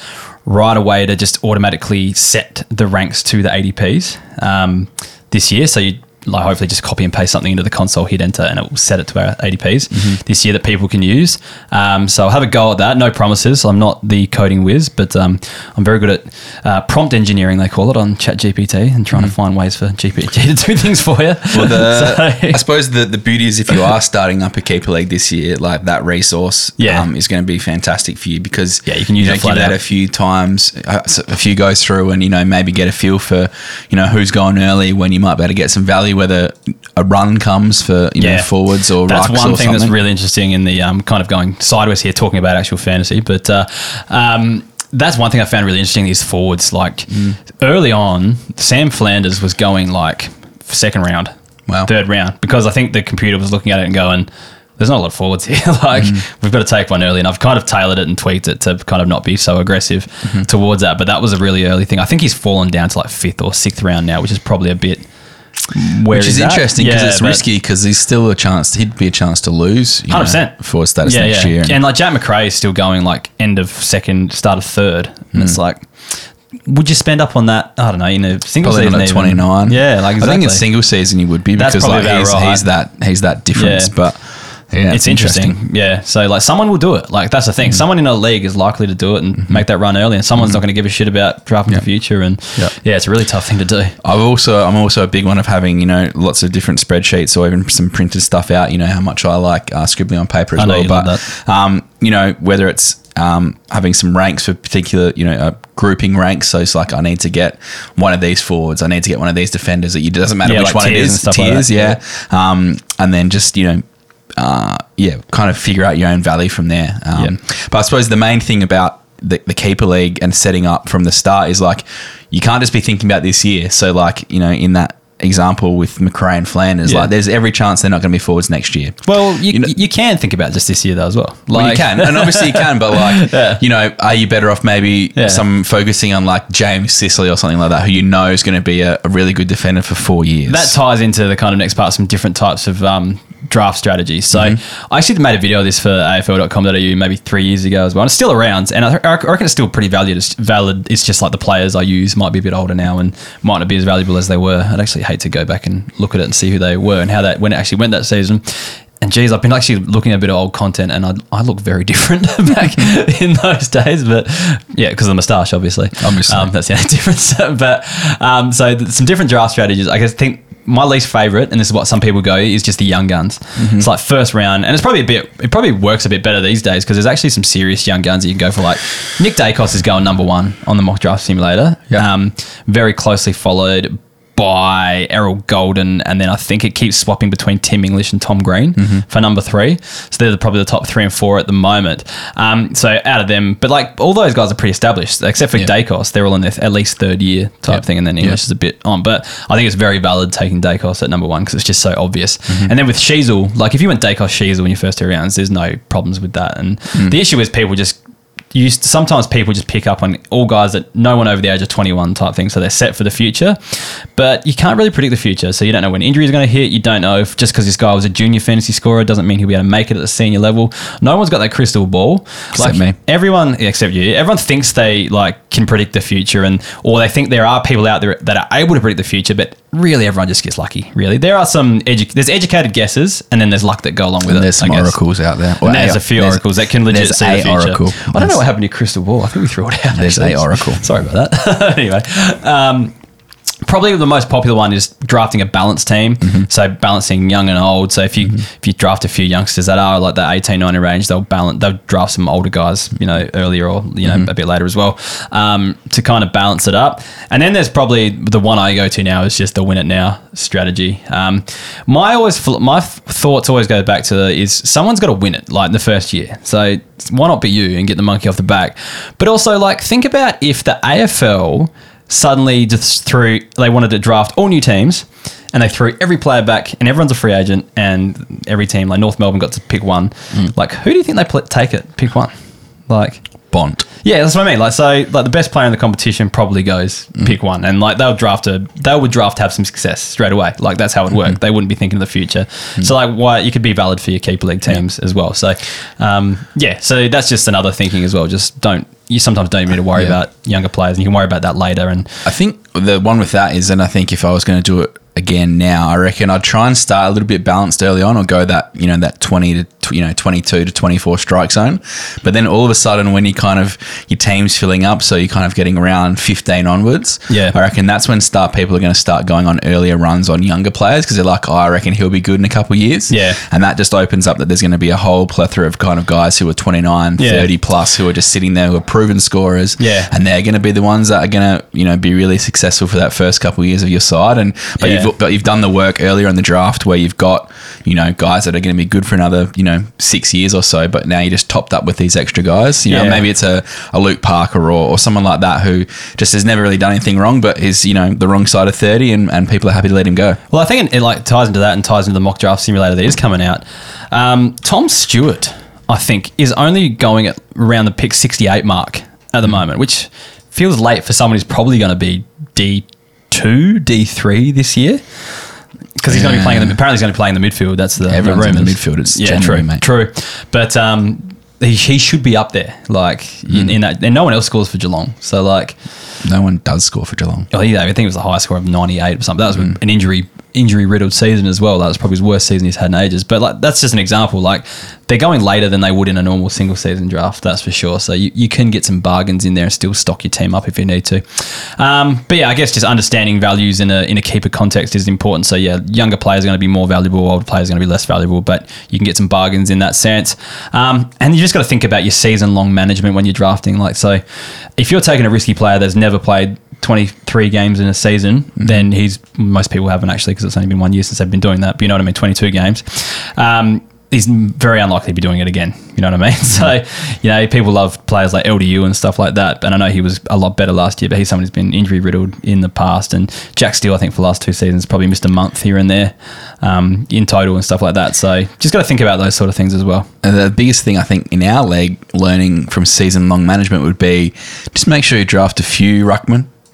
write a way to just automatically set the ranks to the ADPs um, this year. So you like hopefully just copy and paste something into the console, hit enter, and it will set it to our ADPs Mm-hmm. this year that people can use. Um, so I'll have a go at that. No promises. I'm not the coding whiz, but um, I'm very good at uh, prompt engineering, they call it, on ChatGPT and trying to find ways for GPT (laughs) to do things for you. Mm-hmm. Well, the, (laughs) So- I suppose the, the beauty is if you are starting up a keeper league this year, like that resource Yeah. um, is going to be fantastic for you because Yeah, you can use know, it flat give that out. a few times, uh, a few goes through, and you know maybe get a feel for you know who's going early when you might be able to get some value, whether a run comes for you know forwards or that's one or thing that's something. really interesting in the um, kind of going sideways here talking about actual fantasy but uh, um, that's one thing i found really interesting is forwards like Mm. early on sam flanders was going like second round Wow. third round because i think the computer was looking at it and going there's not a lot of forwards here. (laughs) like Mm. we've got to take one early, and I've kind of tailored it and tweaked it to kind of not be so aggressive Mm-hmm. towards that. But that was a really early thing. I think he's fallen down to like fifth or sixth round now, which is probably a bit where Which is at. interesting because Yeah, it's risky because he's still a chance. He'd be a chance to lose. 100%. for status next year. And like Jack Macrae is still going like end of second, start of third. And Hmm. it's like, would you spend up on that? I don't know, you know, single Probably season not at even. twenty nine. Yeah, like exactly. I think in single season you would be because like he's, right. he's that he's that difference. Yeah. But yeah, it's interesting. Yeah. So like someone will do it. Like that's the thing. Someone in a league is likely to do it and make that run early and someone's not going to give a shit about drafting the future. And Mm-hmm. Yeah. yeah, it's a really tough thing to do. I've also I'm also a big one of having you know lots of different spreadsheets or even some printed stuff out. You know how much I like uh, scribbling on paper as well. but love um, you know whether it's um, having some ranks for particular you know uh, grouping ranks. So it's like I need to get one of these forwards. I need to get one of these defenders. It doesn't matter Yeah, which like one it is. tiers and is. stuff like that. yeah. Um, and then just you know. Uh, yeah, kind of figure out your own value from there. Um, Yeah. But I suppose the main thing about the, the keeper league and setting up from the start is like you can't just be thinking about this year. So like you know in that example with Macrae and Flanders, Yeah. like there's every chance they're not going to be forwards next year. Well, you, You you, can think about just this year though as well. Like Well, you can, and obviously you can, but like, (laughs) you know, are you better off maybe Yeah. some focusing on like James Sicily or something like that, who you know is going to be a, a really good defender for four years? that ties into the kind of next part, some different types of um, draft strategies. So Mm-hmm. I actually made a video of this for AFL.com.au maybe three years ago as well. And it's still around, and I, I reckon it's still pretty valued. It's valid. It's just like the players I use might be a bit older now and might not be as valuable as they were. I'd actually hate to go back and look at it and see who they were and how that when it actually went that season. And geez, I've been actually looking at a bit of old content, and I, I look very (laughs) different (laughs) back in those days. But yeah, because of the moustache, obviously. Obviously. Um, that's the only (laughs) difference. but um, so some different draft strategies. I guess think my least favorite, and this is what some people go, is just the young guns. Mm-hmm. It's like first round, and it's probably a bit. It probably works a bit better these days because there's actually some serious young guns that you can go for. Like Nick Daicos is going number one on the mock draft simulator. Yeah. Um, very closely followed by Errol Gulden, and then I think it keeps swapping between Tim English and Tom Green Mm-hmm. for number three. So they're the- probably the top three and four at the moment. Um, so out of them, but like all those guys are pretty established, except for Yeah. Daicos. They're all in their th- at least third year type Yeah. thing, and then English Yeah. is a bit on. But I think it's very valid taking Daicos at number one because it's just so obvious. Mm-hmm. And then with Sheezel, like if you went Daicos Sheezel in your first two rounds, there's no problems with that. And Mm. the issue is people just you sometimes people just pick up on all guys that no one over the age of 21 type thing, so they're set for the future. But you can't really predict the future, so you don't know when injury is going to hit. You don't know if just because this guy was a junior fantasy scorer doesn't mean he'll be able to make it at the senior level. No one's got that crystal ball. Except me. Everyone except you. Everyone thinks they like can predict the future, and or they think there are people out there that are able to predict the future, but really everyone just gets lucky. Really, there are some edu- there's educated guesses, and then there's luck that go along with And it. there's some I guess. oracles out there. And there's a few there's- oracles that can legit see a the future. oracle. I don't know what happened to your crystal ball. I think we threw it out. There's actually. a oracle. Sorry about that. (laughs) anyway, um, probably the most popular one is drafting a balanced team. Mm-hmm. So balancing young and old. So if you if you draft a few youngsters that are like that 18, 19 range, they'll balance. They'll draft some older guys, you know, earlier or you know Mm-hmm. a bit later as well, um, to kind of balance it up. And then there's probably the one I go to now is just the win it now strategy. Um, my always my thoughts always go back to is someone's got to win it like in the first year. So why not be you and get the monkey off the back? But also like think about if the AFL suddenly just threw they wanted to draft all new teams and they threw every player back and everyone's a free agent and every team like North Melbourne got to pick one. Mm. Like who do you think they pl- take it? Pick one. Like Bond. Yeah, that's what I mean. Like, so, like the best player in the competition probably goes pick one, and like they'll draft a, they would draft to have some success straight away. Like that's how it worked. They wouldn't be thinking of the future. So, like, why you could be valid for your keeper league teams as well. So, um, yeah, so that's just another thinking as well. Just don't you sometimes don't even need to worry Yeah. about younger players, and you can worry about that later. And I think the one with that is, and I think if I was going to do it again now, I reckon I'd try and start a little bit balanced early on, or go that you know that twenty to you know twenty two to twenty four strike zone. But then all of a sudden, when you kind of your team's filling up, so you're kind of getting around fifteen onwards. Yeah. I reckon that's when start people are going to start going on earlier runs on younger players because they're like, oh, I reckon he'll be good in a couple of years. Yeah. and that just opens up that there's going to be a whole plethora of kind of guys who are 29, Yeah. 30 plus who are just sitting there who are proven scorers. Yeah. and they're going to be the ones that are going to you know be really successful for that first couple of years of your side. And but Yeah. you've but you've done the work earlier in the draft where you've got you know guys that are going to be good for another you know six years or so. But now you just topped up with these extra guys. You know Yeah. maybe it's a, a Luke Parker or, or someone like that who just has never really done anything wrong, but is you know the wrong side of thirty, and, and people are happy to let him go. well, I think it, it like ties into that and ties into the mock draft simulator that is coming out. Um, Tom Stewart, I think, is only going at around the pick sixty eight mark at the moment, which feels late for someone who's probably going to be D two, D three this year. Because he's going to be playing in the apparently he's going to be playing in the midfield. That's the Everyone's the in the midfield. It's yeah, January, true, mate. true. But um, he, he should be up there, like in, in that. And no one else scores for Geelong, so like No one does score for Geelong. Oh, yeah, I think it was the highest score of 98 or something. That was Mm. an injury injury riddled season as well. That was probably his worst season he's had in ages. But like that's just an example. Like they're going later than they would in a normal single season draft, that's for sure. So you, you can get some bargains in there and still stock your team up if you need to. Um, but yeah, I guess just understanding values in a in a keeper context is important. So yeah, younger players are going to be more valuable, older players are going to be less valuable, but you can get some bargains in that sense. Um, and you just got to think about your season long management when you're drafting. Like so, if you're taking a risky player that's never played 23 games in a season, Mm-hmm. then he's most people haven't actually because it's only been one year since they've been doing that. But you know what I mean? 22 games. Um, he's very unlikely to be doing it again. You know what I mean? (laughs) So, you know, people love players like LDU and stuff like that. And I know he was a lot better last year, but he's someone who's been injury riddled in the past. And Jack Steele, I think, for the last two seasons, probably missed a month here and there um, in total and stuff like that. So, just got to think about those sort of things as well. And the biggest thing I think in our league, learning from season long management would be just make sure you draft a few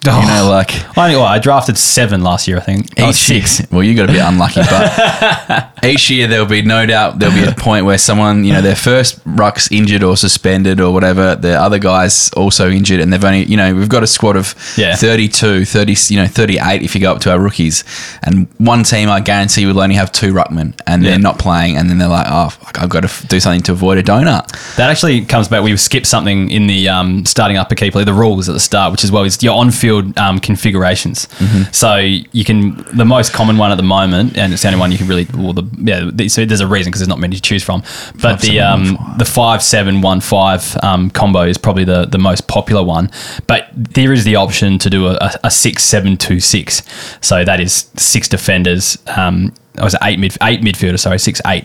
ruckman. You know, like I, well, I drafted seven last year, I think. Was each year- Well, you got to be unlucky, but (laughs) each year there'll be no doubt there'll be a point where someone, you know, their first ruck's injured or suspended or whatever. The other guys also injured, and they've only, you know, we've got a squad of Yeah. 32, 30, you know, 38 if you go up to our rookies, and one team I guarantee will only have two ruckmen, and Yeah. they're not playing, and then they're like, oh, fuck, I've got to f- do something to avoid a donut. That actually comes back. We skipped something in the um, starting up a keeper the rules at the start, which is well, is your on-field um, configurations. So you can the most common one at the moment, and it's the only one you can really. Well, the yeah, the, so there's a reason because there's not many to choose from. But the um, the five seven one five um, combo is probably the the most popular one. But there is the option to do a, a, a six seven two six. So that is six defenders. Um, I was eight mid eight midfielders. Sorry, six eight,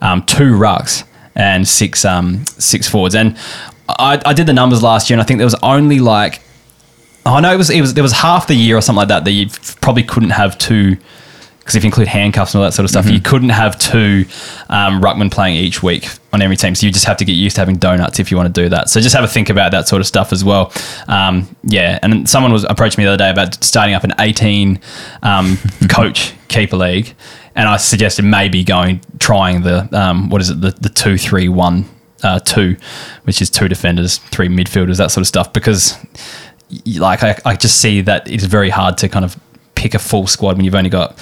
um, two rucks and six um six forwards. And I, I did the numbers last year, and I think there was only like I know it was it was there was half the year or something like that that you probably couldn't have two because if you include handcuffs and all that sort of stuff, you couldn't have two um, ruckman playing each week on every team. So you just have to get used to having donuts if you want to do that. So just have a think about that sort of stuff as well. Um, yeah, and someone was approached me the other day about starting up an 18 um, (laughs) coach keeper league, and I suggested maybe going trying the um, what is it the the two three one uh, two, which is two defenders, three midfielders, that sort of stuff. Because, like, I, I just see that it's very hard to kind of pick a full squad when you've only got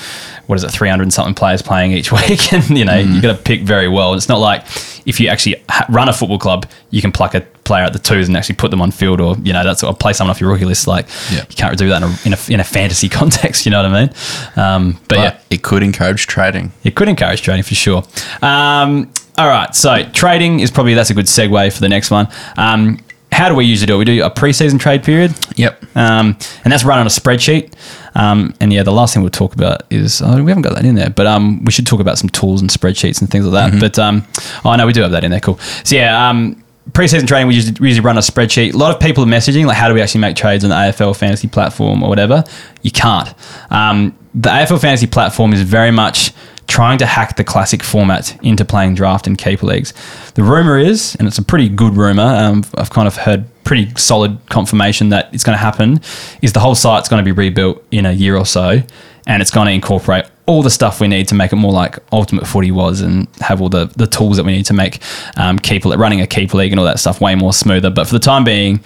what is it, three hundred and something players playing each (laughs) week, and you know you've got to pick very well. It's not like if you actually run a football club, you can pluck a player at the twos and actually put them on field, or you know that's or play someone off your rookie list. Like Yeah. you can't do that in a, in a in a fantasy (laughs) context. You know what I mean? Um, but, But yeah, it could encourage trading. it could encourage trading for sure. Um, all right, so trading is probably that's a good segue for the next one. Um, how do we usually do it? We do a preseason trade period, Yep. um, and that's run on a spreadsheet. Um, and yeah, the last thing we'll talk about is oh, we haven't got that in there, but um, we should talk about some tools and spreadsheets and things like that. But um, oh no, we do have that in there. Cool. So yeah, um, preseason trading we usually, we usually run a spreadsheet. A lot of people are messaging like, how do we actually make trades on the AFL fantasy platform or whatever? You can't. Um, the AFL fantasy platform is very much trying to hack the classic format into playing draft and keeper leagues. The rumor is, and it's a pretty good rumor, um, I've kind of heard pretty solid confirmation that it's going to happen, is the whole site's going to be rebuilt in a year or so, and it's going to incorporate all the stuff we need to make it more like Ultimate Footy was, and have all the the tools that we need to make um, keeper running a keeper league and all that stuff way more smoother. But for the time being,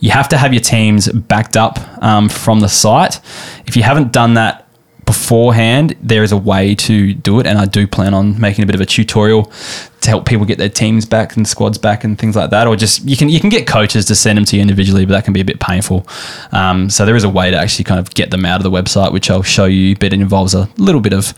you have to have your teams backed up um, from the site. If you haven't done that beforehand, there is a way to do it, and I do plan on making a bit of a tutorial to help people get their teams back and squads back and things like that. Or just you can you can get coaches to send them to you individually, but that can be a bit painful. Um, so there is a way to actually kind of get them out of the website, which I'll show you. But it involves a little bit of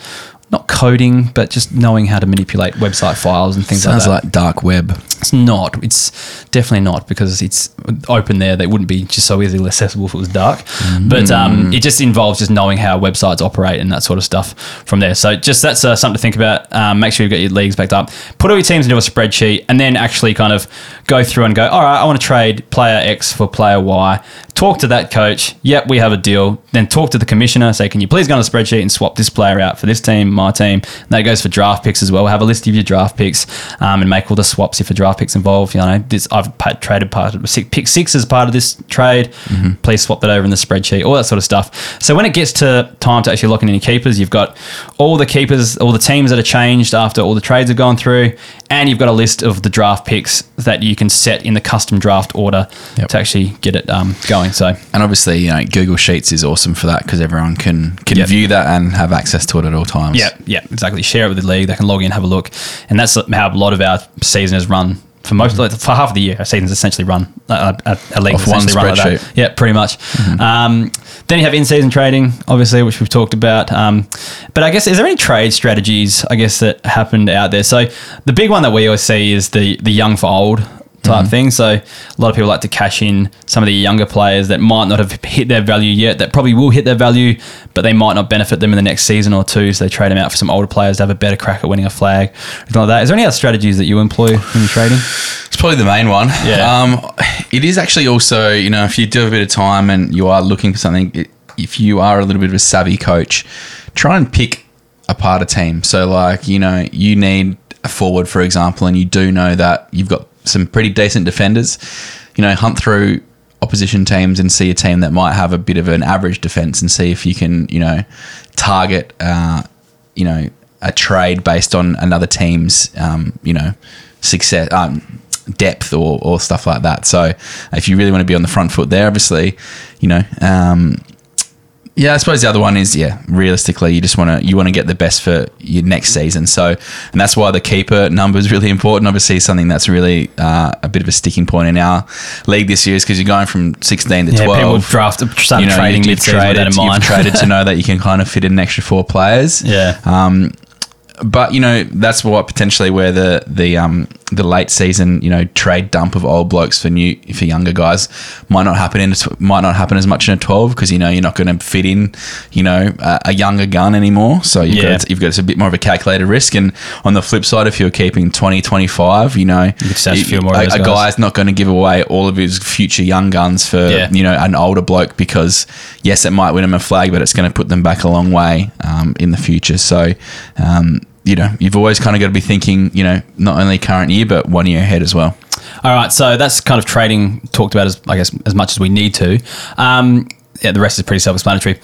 not coding, but just knowing how to manipulate website files and things Sounds like that. Sounds like dark web. It's not. It's definitely not because it's open there. They wouldn't be just so easily accessible if it was dark. But um, it just involves just knowing how websites operate and that sort of stuff from there. So just that's uh, something to think about. Um, make sure you've got your leagues backed up. Put all your teams into a spreadsheet and then actually kind of go through and go, all right, I want to trade player X for player Y. Talk to that coach. Yep, we have a deal. Then talk to the commissioner. Say, can you please go on the spreadsheet and swap this player out for this team, my team? And that goes for draft picks as well. We Have a list of your draft picks um, and make all the swaps if a draft pick's involved. You know, this, I've traded part of six, pick six as part of this trade. Please swap that over in the spreadsheet. All that sort of stuff. So when it gets to time to actually lock in any keepers, you've got all the keepers, all the teams that are changed after all the trades have gone through, and you've got a list of the draft picks that you can set in the custom draft order Yep. to actually get it um, going. So And obviously, you know, Google Sheets is awesome for that because everyone can can Yep. view that and have access to it at all times. Yeah, yeah, exactly. Share it with the league. They can log in, and have a look, and that's how a lot of our season is run. For most, like, for half of the year, our season's essentially run. Uh, a, a league Off one run like spreadsheet. Yeah, pretty much. Um, then you have in-season trading, obviously, which we've talked about. Um, but I guess is there any trade strategies? I guess that happened out there. So the big one that we always see is the the young for old type thing. So a lot of people like to cash in some of the younger players that might not have hit their value yet, that probably will hit their value, but they might not benefit them in the next season or two. So they trade them out for some older players to have a better crack at winning a flag, anything like that. Is there any other strategies that you employ when you're trading? It's probably the main one. Yeah. Um, it is actually also, you know, if you do have a bit of time and you are looking for something, if you are a little bit of a savvy coach, try and pick apart a team. So, like, you know, you need a forward, for example, and you do know that you've got some pretty decent defenders. You know, hunt through opposition teams and see a team that might have a bit of an average defense and see if you can, you know, target, uh, you know, a trade based on another team's, um, you know, success, um, depth or, or stuff like that. So if you really want to be on the front foot there, obviously, you know, um, yeah, I suppose the other one is yeah. Realistically, you just want to you want to get the best for your next season. So, and that's why the keeper number is really important. Obviously, something that's really uh, a bit of a sticking point in our league this year is because you're going from 16 to Yeah, 12 people draft, start you know, trading mid-season with that in you've traded to know that you can (laughs) kind of fit in an extra four players. Yeah. Um, but you know that's what potentially where the the um the late season, you know, trade dump of old blokes for new for younger guys might not happen in a might not happen as much in a twelve because you know you're not going to fit in, you know, a, a younger gun anymore. So you've Yeah. got you've got it's a bit more of a calculated risk. And on the flip side, if you're keeping 20, 25, you know, have a few more of a, guy's not going to give away all of his future young guns for Yeah. you know an older bloke because yes, it might win him a flag, but it's going to put them back a long way um, in the future. So. Um, you know, you've always kind of got to be thinking, you know, not only current year, but one year ahead as well. All right, so that's kind of trading talked about as I guess as much as we need to. Um, yeah, the rest is pretty self-explanatory.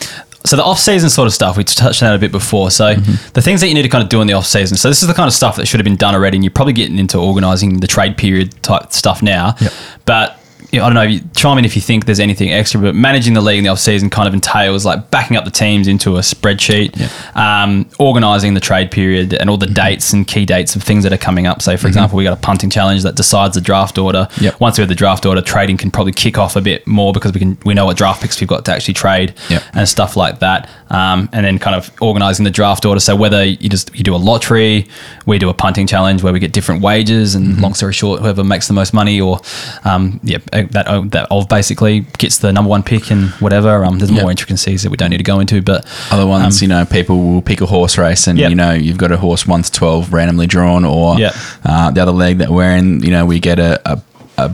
So the off-season sort of stuff we touched on that a bit before. So the things that you need to kind of do in the off-season. So this is the kind of stuff that should have been done already, and you're probably getting into organising the trade period type stuff now. But you know, I don't know. Chime in if you think there's anything extra, but managing the league in the off-season kind of entails like backing up the teams into a spreadsheet, um, organising the trade period and all the dates and key dates of things that are coming up. So, for example, we got a punting challenge that decides the draft order. Yep. Once we have the draft order, trading can probably kick off a bit more because we can we know what draft picks we've got to actually trade Yep. and stuff like that. Um, and then kind of organising the draft order. So whether you just you do a lottery, we do a punting challenge where we get different wages, and Mm-hmm. long story short, whoever makes the most money or um, yeah that that of basically gets the number one pick and whatever. Um, there's more intricacies that we don't need to go into, but Other ones, you know, people will pick a horse race, and Um, Yep. you know, you've got a horse one to twelve randomly drawn, or Yep. uh, the other leg that we're in, you know, we get a, a, a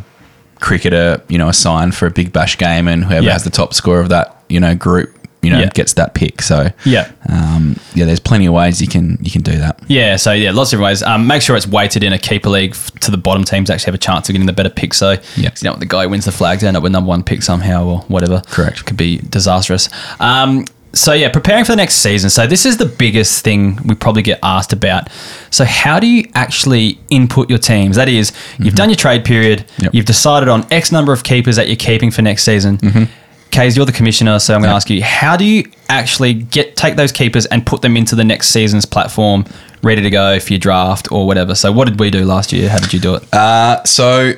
cricketer, you know, assigned for a big bash game, and whoever Yep. has the top score of that, you know, group, you know, Yep. gets that pick. So yeah. um, yeah, there's plenty of ways you can you can do that. Yeah, so yeah, lots of ways. Um, make sure it's weighted in a keeper league f- to the bottom teams actually have a chance of getting the better pick. So Yeah. you know the guy who wins the flags end up with number one pick somehow or whatever. Correct. Could be disastrous. Um, so yeah, preparing for the next season. So this is the biggest thing we probably get asked about. So how do you actually input your teams? That is, you've done your trade period. Mm-hmm. Yep. You've decided on X number of keepers that you're keeping for next season. Kays, you're the commissioner, so I'm going to Yep. ask you: How do you actually get take those keepers and put them into the next season's platform, ready to go for your draft or whatever? So, what did we do last year? How did you do it? Uh, so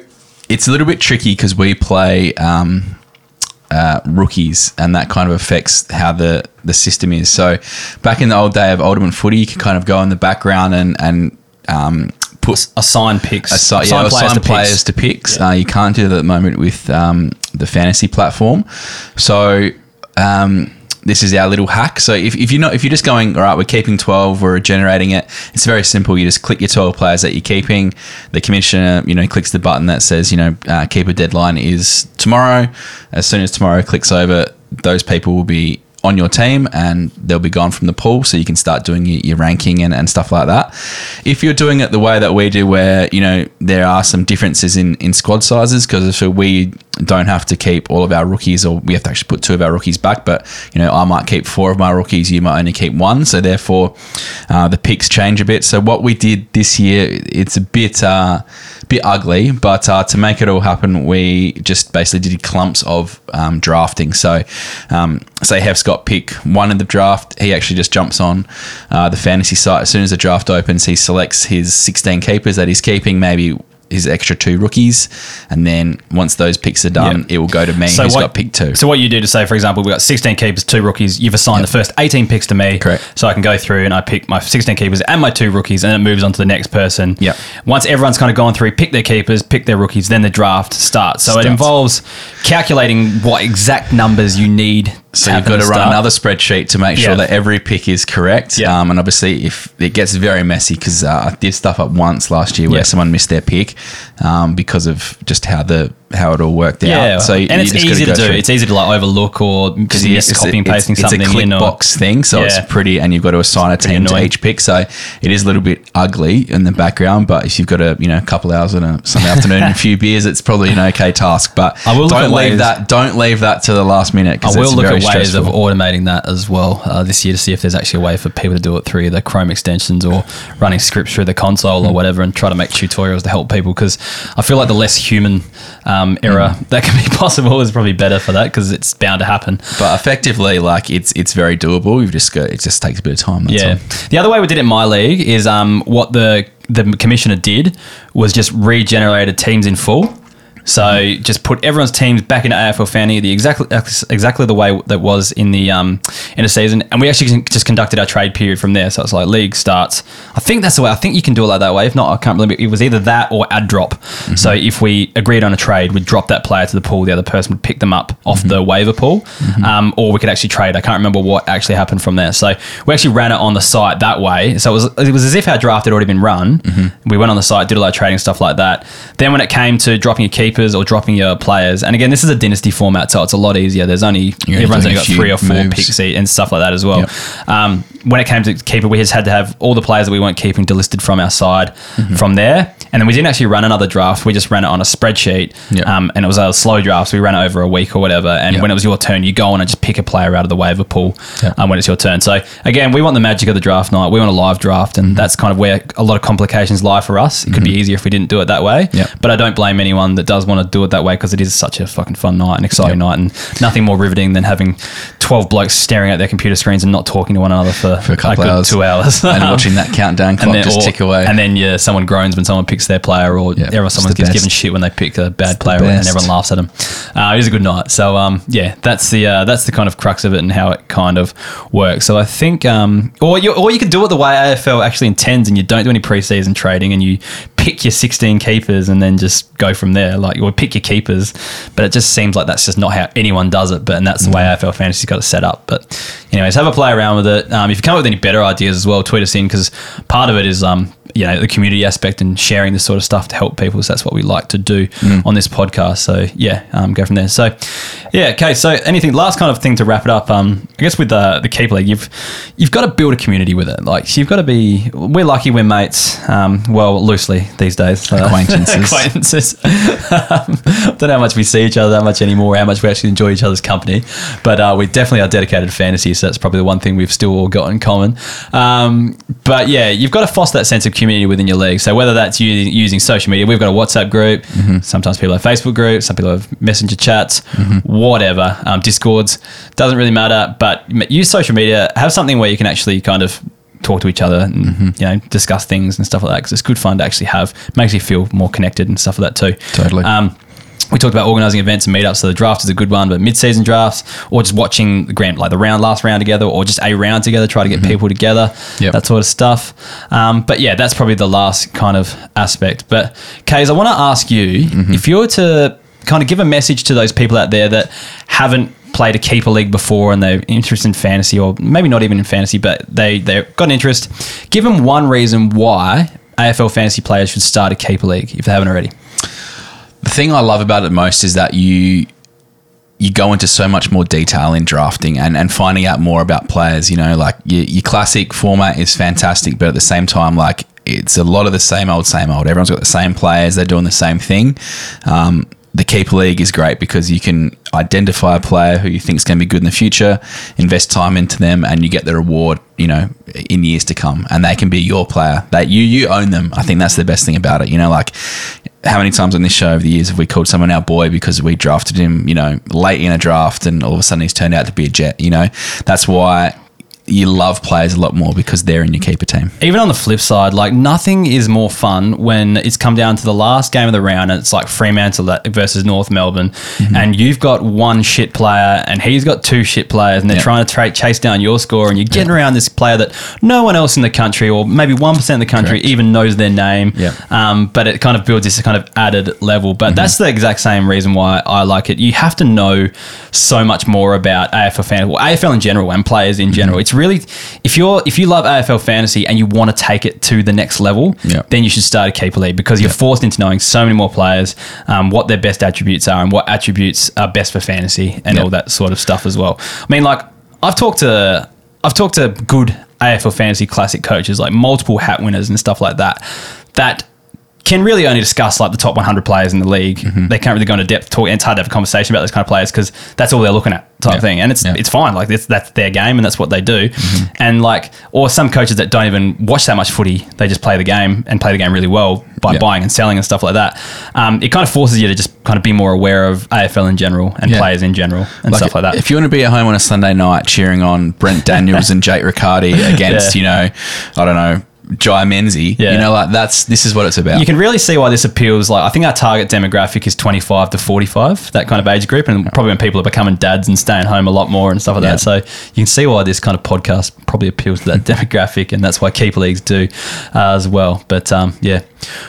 it's a little bit tricky because we play um, uh, rookies, and that kind of affects how the the system is. So back in the old day of Ultimate footy, you could kind of go in the background and and um, put Assign picks, assign, yeah, assign to players picks. to picks. Uh, you can't do that at the moment with um, the fantasy platform. So um, this is our little hack. So if, if you're not if you're just going all right, we're keeping twelve, we're generating it. It's very simple. You just click your twelve players that you're keeping. The commissioner, you know, clicks the button that says you know uh, keeper deadline is tomorrow. As soon as tomorrow clicks over, those people will be on your team and they'll be gone from the pool so you can start doing your, your ranking and, and stuff like that if you're doing it the way that we do where you know there are some differences in, in squad sizes because if we don't have to keep all of our rookies or we have to actually put two of our rookies back but you know i might keep four of my rookies you might only keep one. So therefore uh, the picks change a bit. So what we did this year it's a bit uh, bit ugly but uh, to make it all happen we just basically did clumps of um, drafting. So um, say Hef's got pick one in the draft he actually just jumps on uh, the fantasy site. As soon as the draft opens he selects his 16 keepers that he's keeping maybe his extra two rookies and then once those picks are done Yep. it will go to me who's got pick two So what you do to say, for example, we've got 16 keepers, two rookies. You've assigned the first 18 picks to me. Correct. So I can go through and I pick my 16 keepers and my two rookies, and it moves on to the next person. Yep. Once everyone's kind of gone through, pick their keepers, pick their rookies, then the draft starts. So Starts. it involves calculating what exact numbers you need. So you've got to run start. another spreadsheet to make sure Yeah. that every pick is correct. Yeah. Um, and obviously, if it gets very messy, because uh, I did stuff up once last year where Yeah. someone missed their pick um, because of just how the how it all worked Yeah, out. So and it's easy to do. through. It's easy to like overlook or just miss it's a- copying it's- pasting it's, something a click box thing, so Yeah. it's pretty, and you've got to assign a team to each pick. So it is a little bit ugly in the background, but if you've got a you know a couple hours on a Sunday (laughs) afternoon and a few beers, it's probably an okay task. But I will look don't at leave ways- that. Don't leave that to the last minute. I will look at ways stressful. of automating that as well uh, this year to see if there's actually a way for people to do it through the Chrome extensions or running scripts through the console Hmm. or whatever and try to make tutorials to help people because I feel like the less human um, error Hmm. that can be (laughs) possible is probably better for that because it's bound to happen. But effectively, like it's it's very doable. You've just got it just takes a bit of time. Yeah. all. The other way we did it in my league is um, what the the commissioner did was just regenerated teams in full. So just put everyone's teams back into AFL Fanny the exactly exactly the way that was in the um, in a season, and we actually just conducted our trade period from there. So it's like league starts. I think that's the way. I think you can do it like that way. If not, I can't remember. It was either that or add drop. Mm-hmm. So if we agreed on a trade, we'd drop that player to the pool. The other person would pick them up off Mm-hmm. the waiver pool, um, or we could actually trade. I can't remember what actually happened from there. So we actually ran it on the site that way. So it was it was as if our draft had already been run. Mm-hmm. We went on the site, did a lot of trading stuff like that. Then when it came to dropping your keepers or dropping your players, and again, this is a dynasty format, so it's a lot easier. There's only You're everyone's only got three or four moves. picks and stuff like that as well. Yep. Um, when it came to keeper, we just had to have all the players that we weren't keeping delisted from our side Mm-hmm. from there. And then we didn't actually run another draft. We just ran it on a spreadsheet. Yep. Um, and it was a slow draft. So we ran it over a week or whatever. And Yep. when it was your turn, you go on and just pick a player out of the waiver pool um, when it's your turn. So again, we want the magic of the draft night. We want a live draft. Mm-hmm. And that's kind of where a lot of complications lie for us. It could be easier if we didn't do it that way. But I don't blame anyone that does want to do it that way because it is such a fucking fun night, an exciting Yep. night, and nothing more riveting than having 12 blokes staring at their computer screens and not talking to one another for, For a couple good hours. two hours. (laughs) and watching that (laughs) countdown clock just or- tick away. And then yeah, someone groans when someone picks their player, or Yeah, everyone someone gets given shit when they pick a bad the player, and everyone laughs at them. Uh, it is a good night. So um, yeah, that's the uh, that's the kind of crux of it and how it kind of works. So I think, um, or you or you could do it the way AFL actually intends, and you don't do any preseason trading, and you pick your 16 keepers and then just go from there. Like you would pick your keepers, but it just seems like that's just not how anyone does it. But and that's the way. AFL Fantasy's got it set up. But anyways, have a play around with it. Um, if you come up with any better ideas as well, tweet us in because part of it is um, you know the community aspect and sharing this sort of stuff to help people. So that's what we like to do Mm. on this podcast. So yeah, um, go from there. So yeah, okay. So anything last kind of thing to wrap it up. Um, I guess with the the keep league, you've you've got to build a community with it. Like you've got to be. We're lucky we're mates. Um, well, loosely these days. Uh, Acquaintances. (laughs) acquaintances. um, don't know how much we see each other that much anymore. How much we actually enjoy each other's company. But uh, we definitely are dedicated to fantasy. So that's probably the one thing we've still all got in common. Um, but yeah, you've got to foster that sense of community within your league. So whether that's using, using social media, we've got a WhatsApp group. Sometimes people have Facebook groups. Some people have messenger chats. Whatever. Um, Discords doesn't really matter. But use social media. Have something where you can actually kind of talk to each other and you know discuss things and stuff like that because it's good fun to actually have. Makes you feel more connected and stuff like that too. Totally. Um, we talked about organising events and meetups. So the draft is a good one, but mid-season drafts or just watching the grand, like the round, last round together, or just a round together, try to get people together, Yep. that sort of stuff. Um, but yeah, that's probably the last kind of aspect. But Kays, I want to ask you if you were to kind of give a message to those people out there that haven't played a keeper league before and they're interested in fantasy, or maybe not even in fantasy, but they they've got an interest. Give them one reason why AFL fantasy players should start a keeper league if they haven't already. The thing I love about it most is that you you go into so much more detail in drafting and, and finding out more about players. You know, like your, your classic format is fantastic, but at the same time, like it's a lot of the same old, same old. Everyone's got the same players. They're doing the same thing. Um, the keeper league is great because you can identify a player who you think is going to be good in the future, invest time into them, and you get the reward. You know, in years to come, and they can be your player. That you you own them. I think that's the best thing about it. You know, like how many times on this show over the years have we called someone our boy because we drafted him, you know, late in a draft and all of a sudden he's turned out to be a jet, you know? That's why you love players a lot more because they're in your keeper team. even on the flip side, like nothing is more fun when it's come down to the last game of the round and it's like Fremantle versus North Melbourne, Mm-hmm. and you've got one shit player and he's got two shit players, and they're Yeah. trying to tra- chase down your score, and you're getting around this player that no one else in the country, or maybe one percent of the country, Correct. even knows their name. Yeah. Um, but it kind of builds this kind of added level. But that's the exact same reason why I like it. You have to know so much more about AFL fantasy, well, AFL in general, and players in general. It's really if you're if you love AFL fantasy and you want to take it to the next level, Yeah. then you should start a keeper league because you're forced into knowing so many more players, um, what their best attributes are, and what attributes are best for fantasy, and Yeah. all that sort of stuff as well. I mean, like I've talked to I've talked to good AFL fantasy classic coaches, like multiple hat winners and stuff like that, that can really only discuss like the top 100 players in the league. Mm-hmm. They can't really go into depth talk. And it's hard to have a conversation about those kind of players because that's all they're looking at, type Yeah. thing. And it's Yeah. Mm-hmm. it's fine. Like that's that's their game and that's what they do. And like, or some coaches that don't even watch that much footy, they just play the game and play the game really well by Yeah. buying and selling and stuff like that. Um, it kind of forces you to just kind of be more aware of AFL in general and players in general and stuff like that. If you want to be at home on a Sunday night cheering on Brent Daniels and Jake Riccardi (laughs) against, you know, I don't know, Jye Menzie. Yeah. You know, like that's this is what it's about. You can really see why this appeals. Like, I think our target demographic is 25 to 45, that kind of age group, and probably when people are becoming dads and staying home a lot more and stuff like Yeah. that. So you can see why this kind of podcast probably appeals to that (laughs) demographic, and that's why keeper leagues do uh, as well. But um, yeah,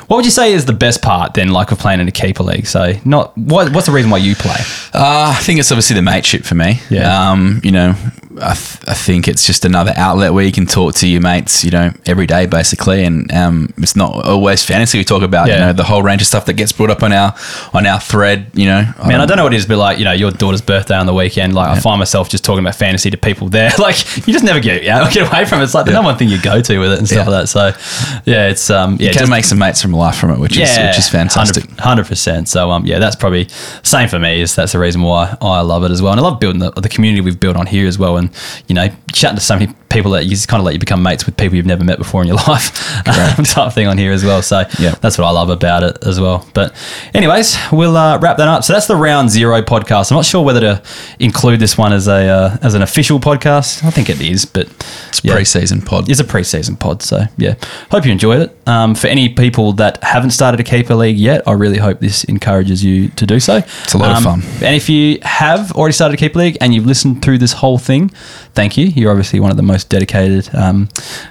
what would you say is the best part then, like of playing in a keeper league? So not what, what's the reason why you play? Uh, I think it's obviously the mateship for me. Yeah. Um, you know, I, th- I think it's just another outlet where you can talk to your mates, you know, every day basically, and um, it's not always fantasy. We talk about, you know, the whole range of stuff that gets brought up on our on our thread. You know, Man, I don't know what it is, but like, you know, your daughter's birthday on the weekend, like, I find myself just talking about fantasy to people there. (laughs) Like, you just never get, yeah, (laughs) get away from it. It's like the Yeah. number one thing you go to with it and stuff Yeah. like that. So, yeah, it's, um, yeah, You can just- make some mates from life from it, which is which is fantastic. Hundred percent. So um, yeah, that's probably same for me. Is that's the reason why I love it as well, and I love building the, the community we've built on here as well. And you know, chatting to so many people that you just kind of let you become mates with people you've never met before in your (laughs) life, (laughs) type of thing on here as well. So Yeah. that's what I love about it as well. But anyways, we'll uh, wrap that up. So that's the round zero podcast. I'm not sure whether to include this one as a uh, as an official podcast. I think it is, but It's yeah. pre-season pod. It's a preseason pod, so yeah. Hope you enjoyed it. Um, for any people that haven't started a keeper league yet, I really hope this encourages you to do so. It's a lot of Um, fun. And if you have already started a keeper league and you've listened through this whole thing, thank you. You're obviously one of the most dedicated um,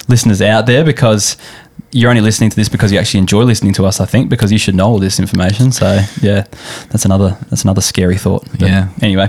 listeners out there because you're only listening to this because you actually enjoy listening to us. I think because you should know all this information. So yeah, that's another that's another scary thought. But Yeah. Anyway,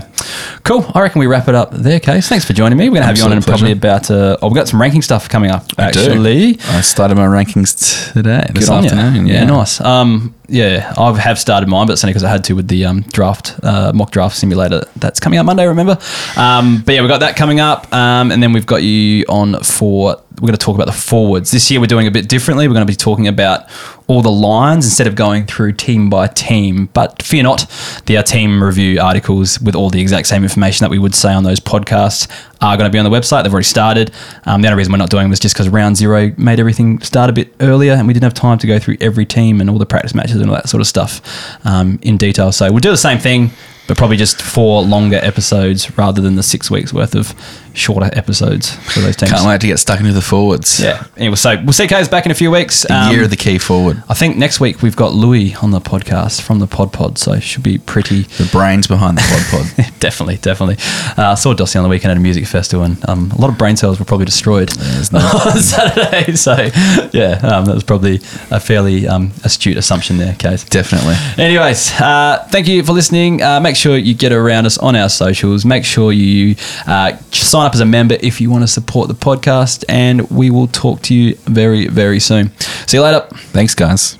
cool. I reckon we wrap it up there, Case. Thanks for joining me. We're gonna have you on in Absolute probably about. Uh, oh, we've got some ranking stuff coming up. I. Actually, I started my rankings today, this Good on ya. afternoon. Yeah, nice. Um, yeah, I have started mine, but it's only because I had to with the um, draft uh, mock draft simulator that's coming up Monday. Remember? Um, but yeah, we've got that coming up, um, and then we've got you on for. We're going to talk about the forwards this year. We're doing a bit differently. We're going to be talking about all the lines instead of going through team by team. But fear not, the team review articles with all the exact same information that we would say on those podcasts are going to be on the website. They've already started. Um, the only reason we're not doing them is just because round zero made everything start a bit earlier, and we didn't have time to go through every team and all the practice matches and all that sort of stuff um, in detail. So we'll do the same thing, but probably just four longer episodes rather than the six weeks worth of shorter episodes for those teams. Can't wait to get stuck into the forwards. Yeah. Anyway, so we'll see K's back in a few weeks. The Um, year of the key forward. I think next week we've got Louis on the podcast from the Pod Pod, so it should be pretty. The brains behind the pod pod. (laughs) definitely, definitely. Uh, I saw Dossie on the weekend at a music festival, and um, a lot of brain cells were probably destroyed no- (laughs) on Saturday. (laughs) So, yeah, um, that was probably a fairly um, astute assumption there, Case. Definitely. Anyways, uh, thank you for listening. Uh, make sure you get around us on our socials. Make sure you uh, sign up as a member if you want to support the podcast, and we will talk to you very, very soon. See you later. Thanks, guys.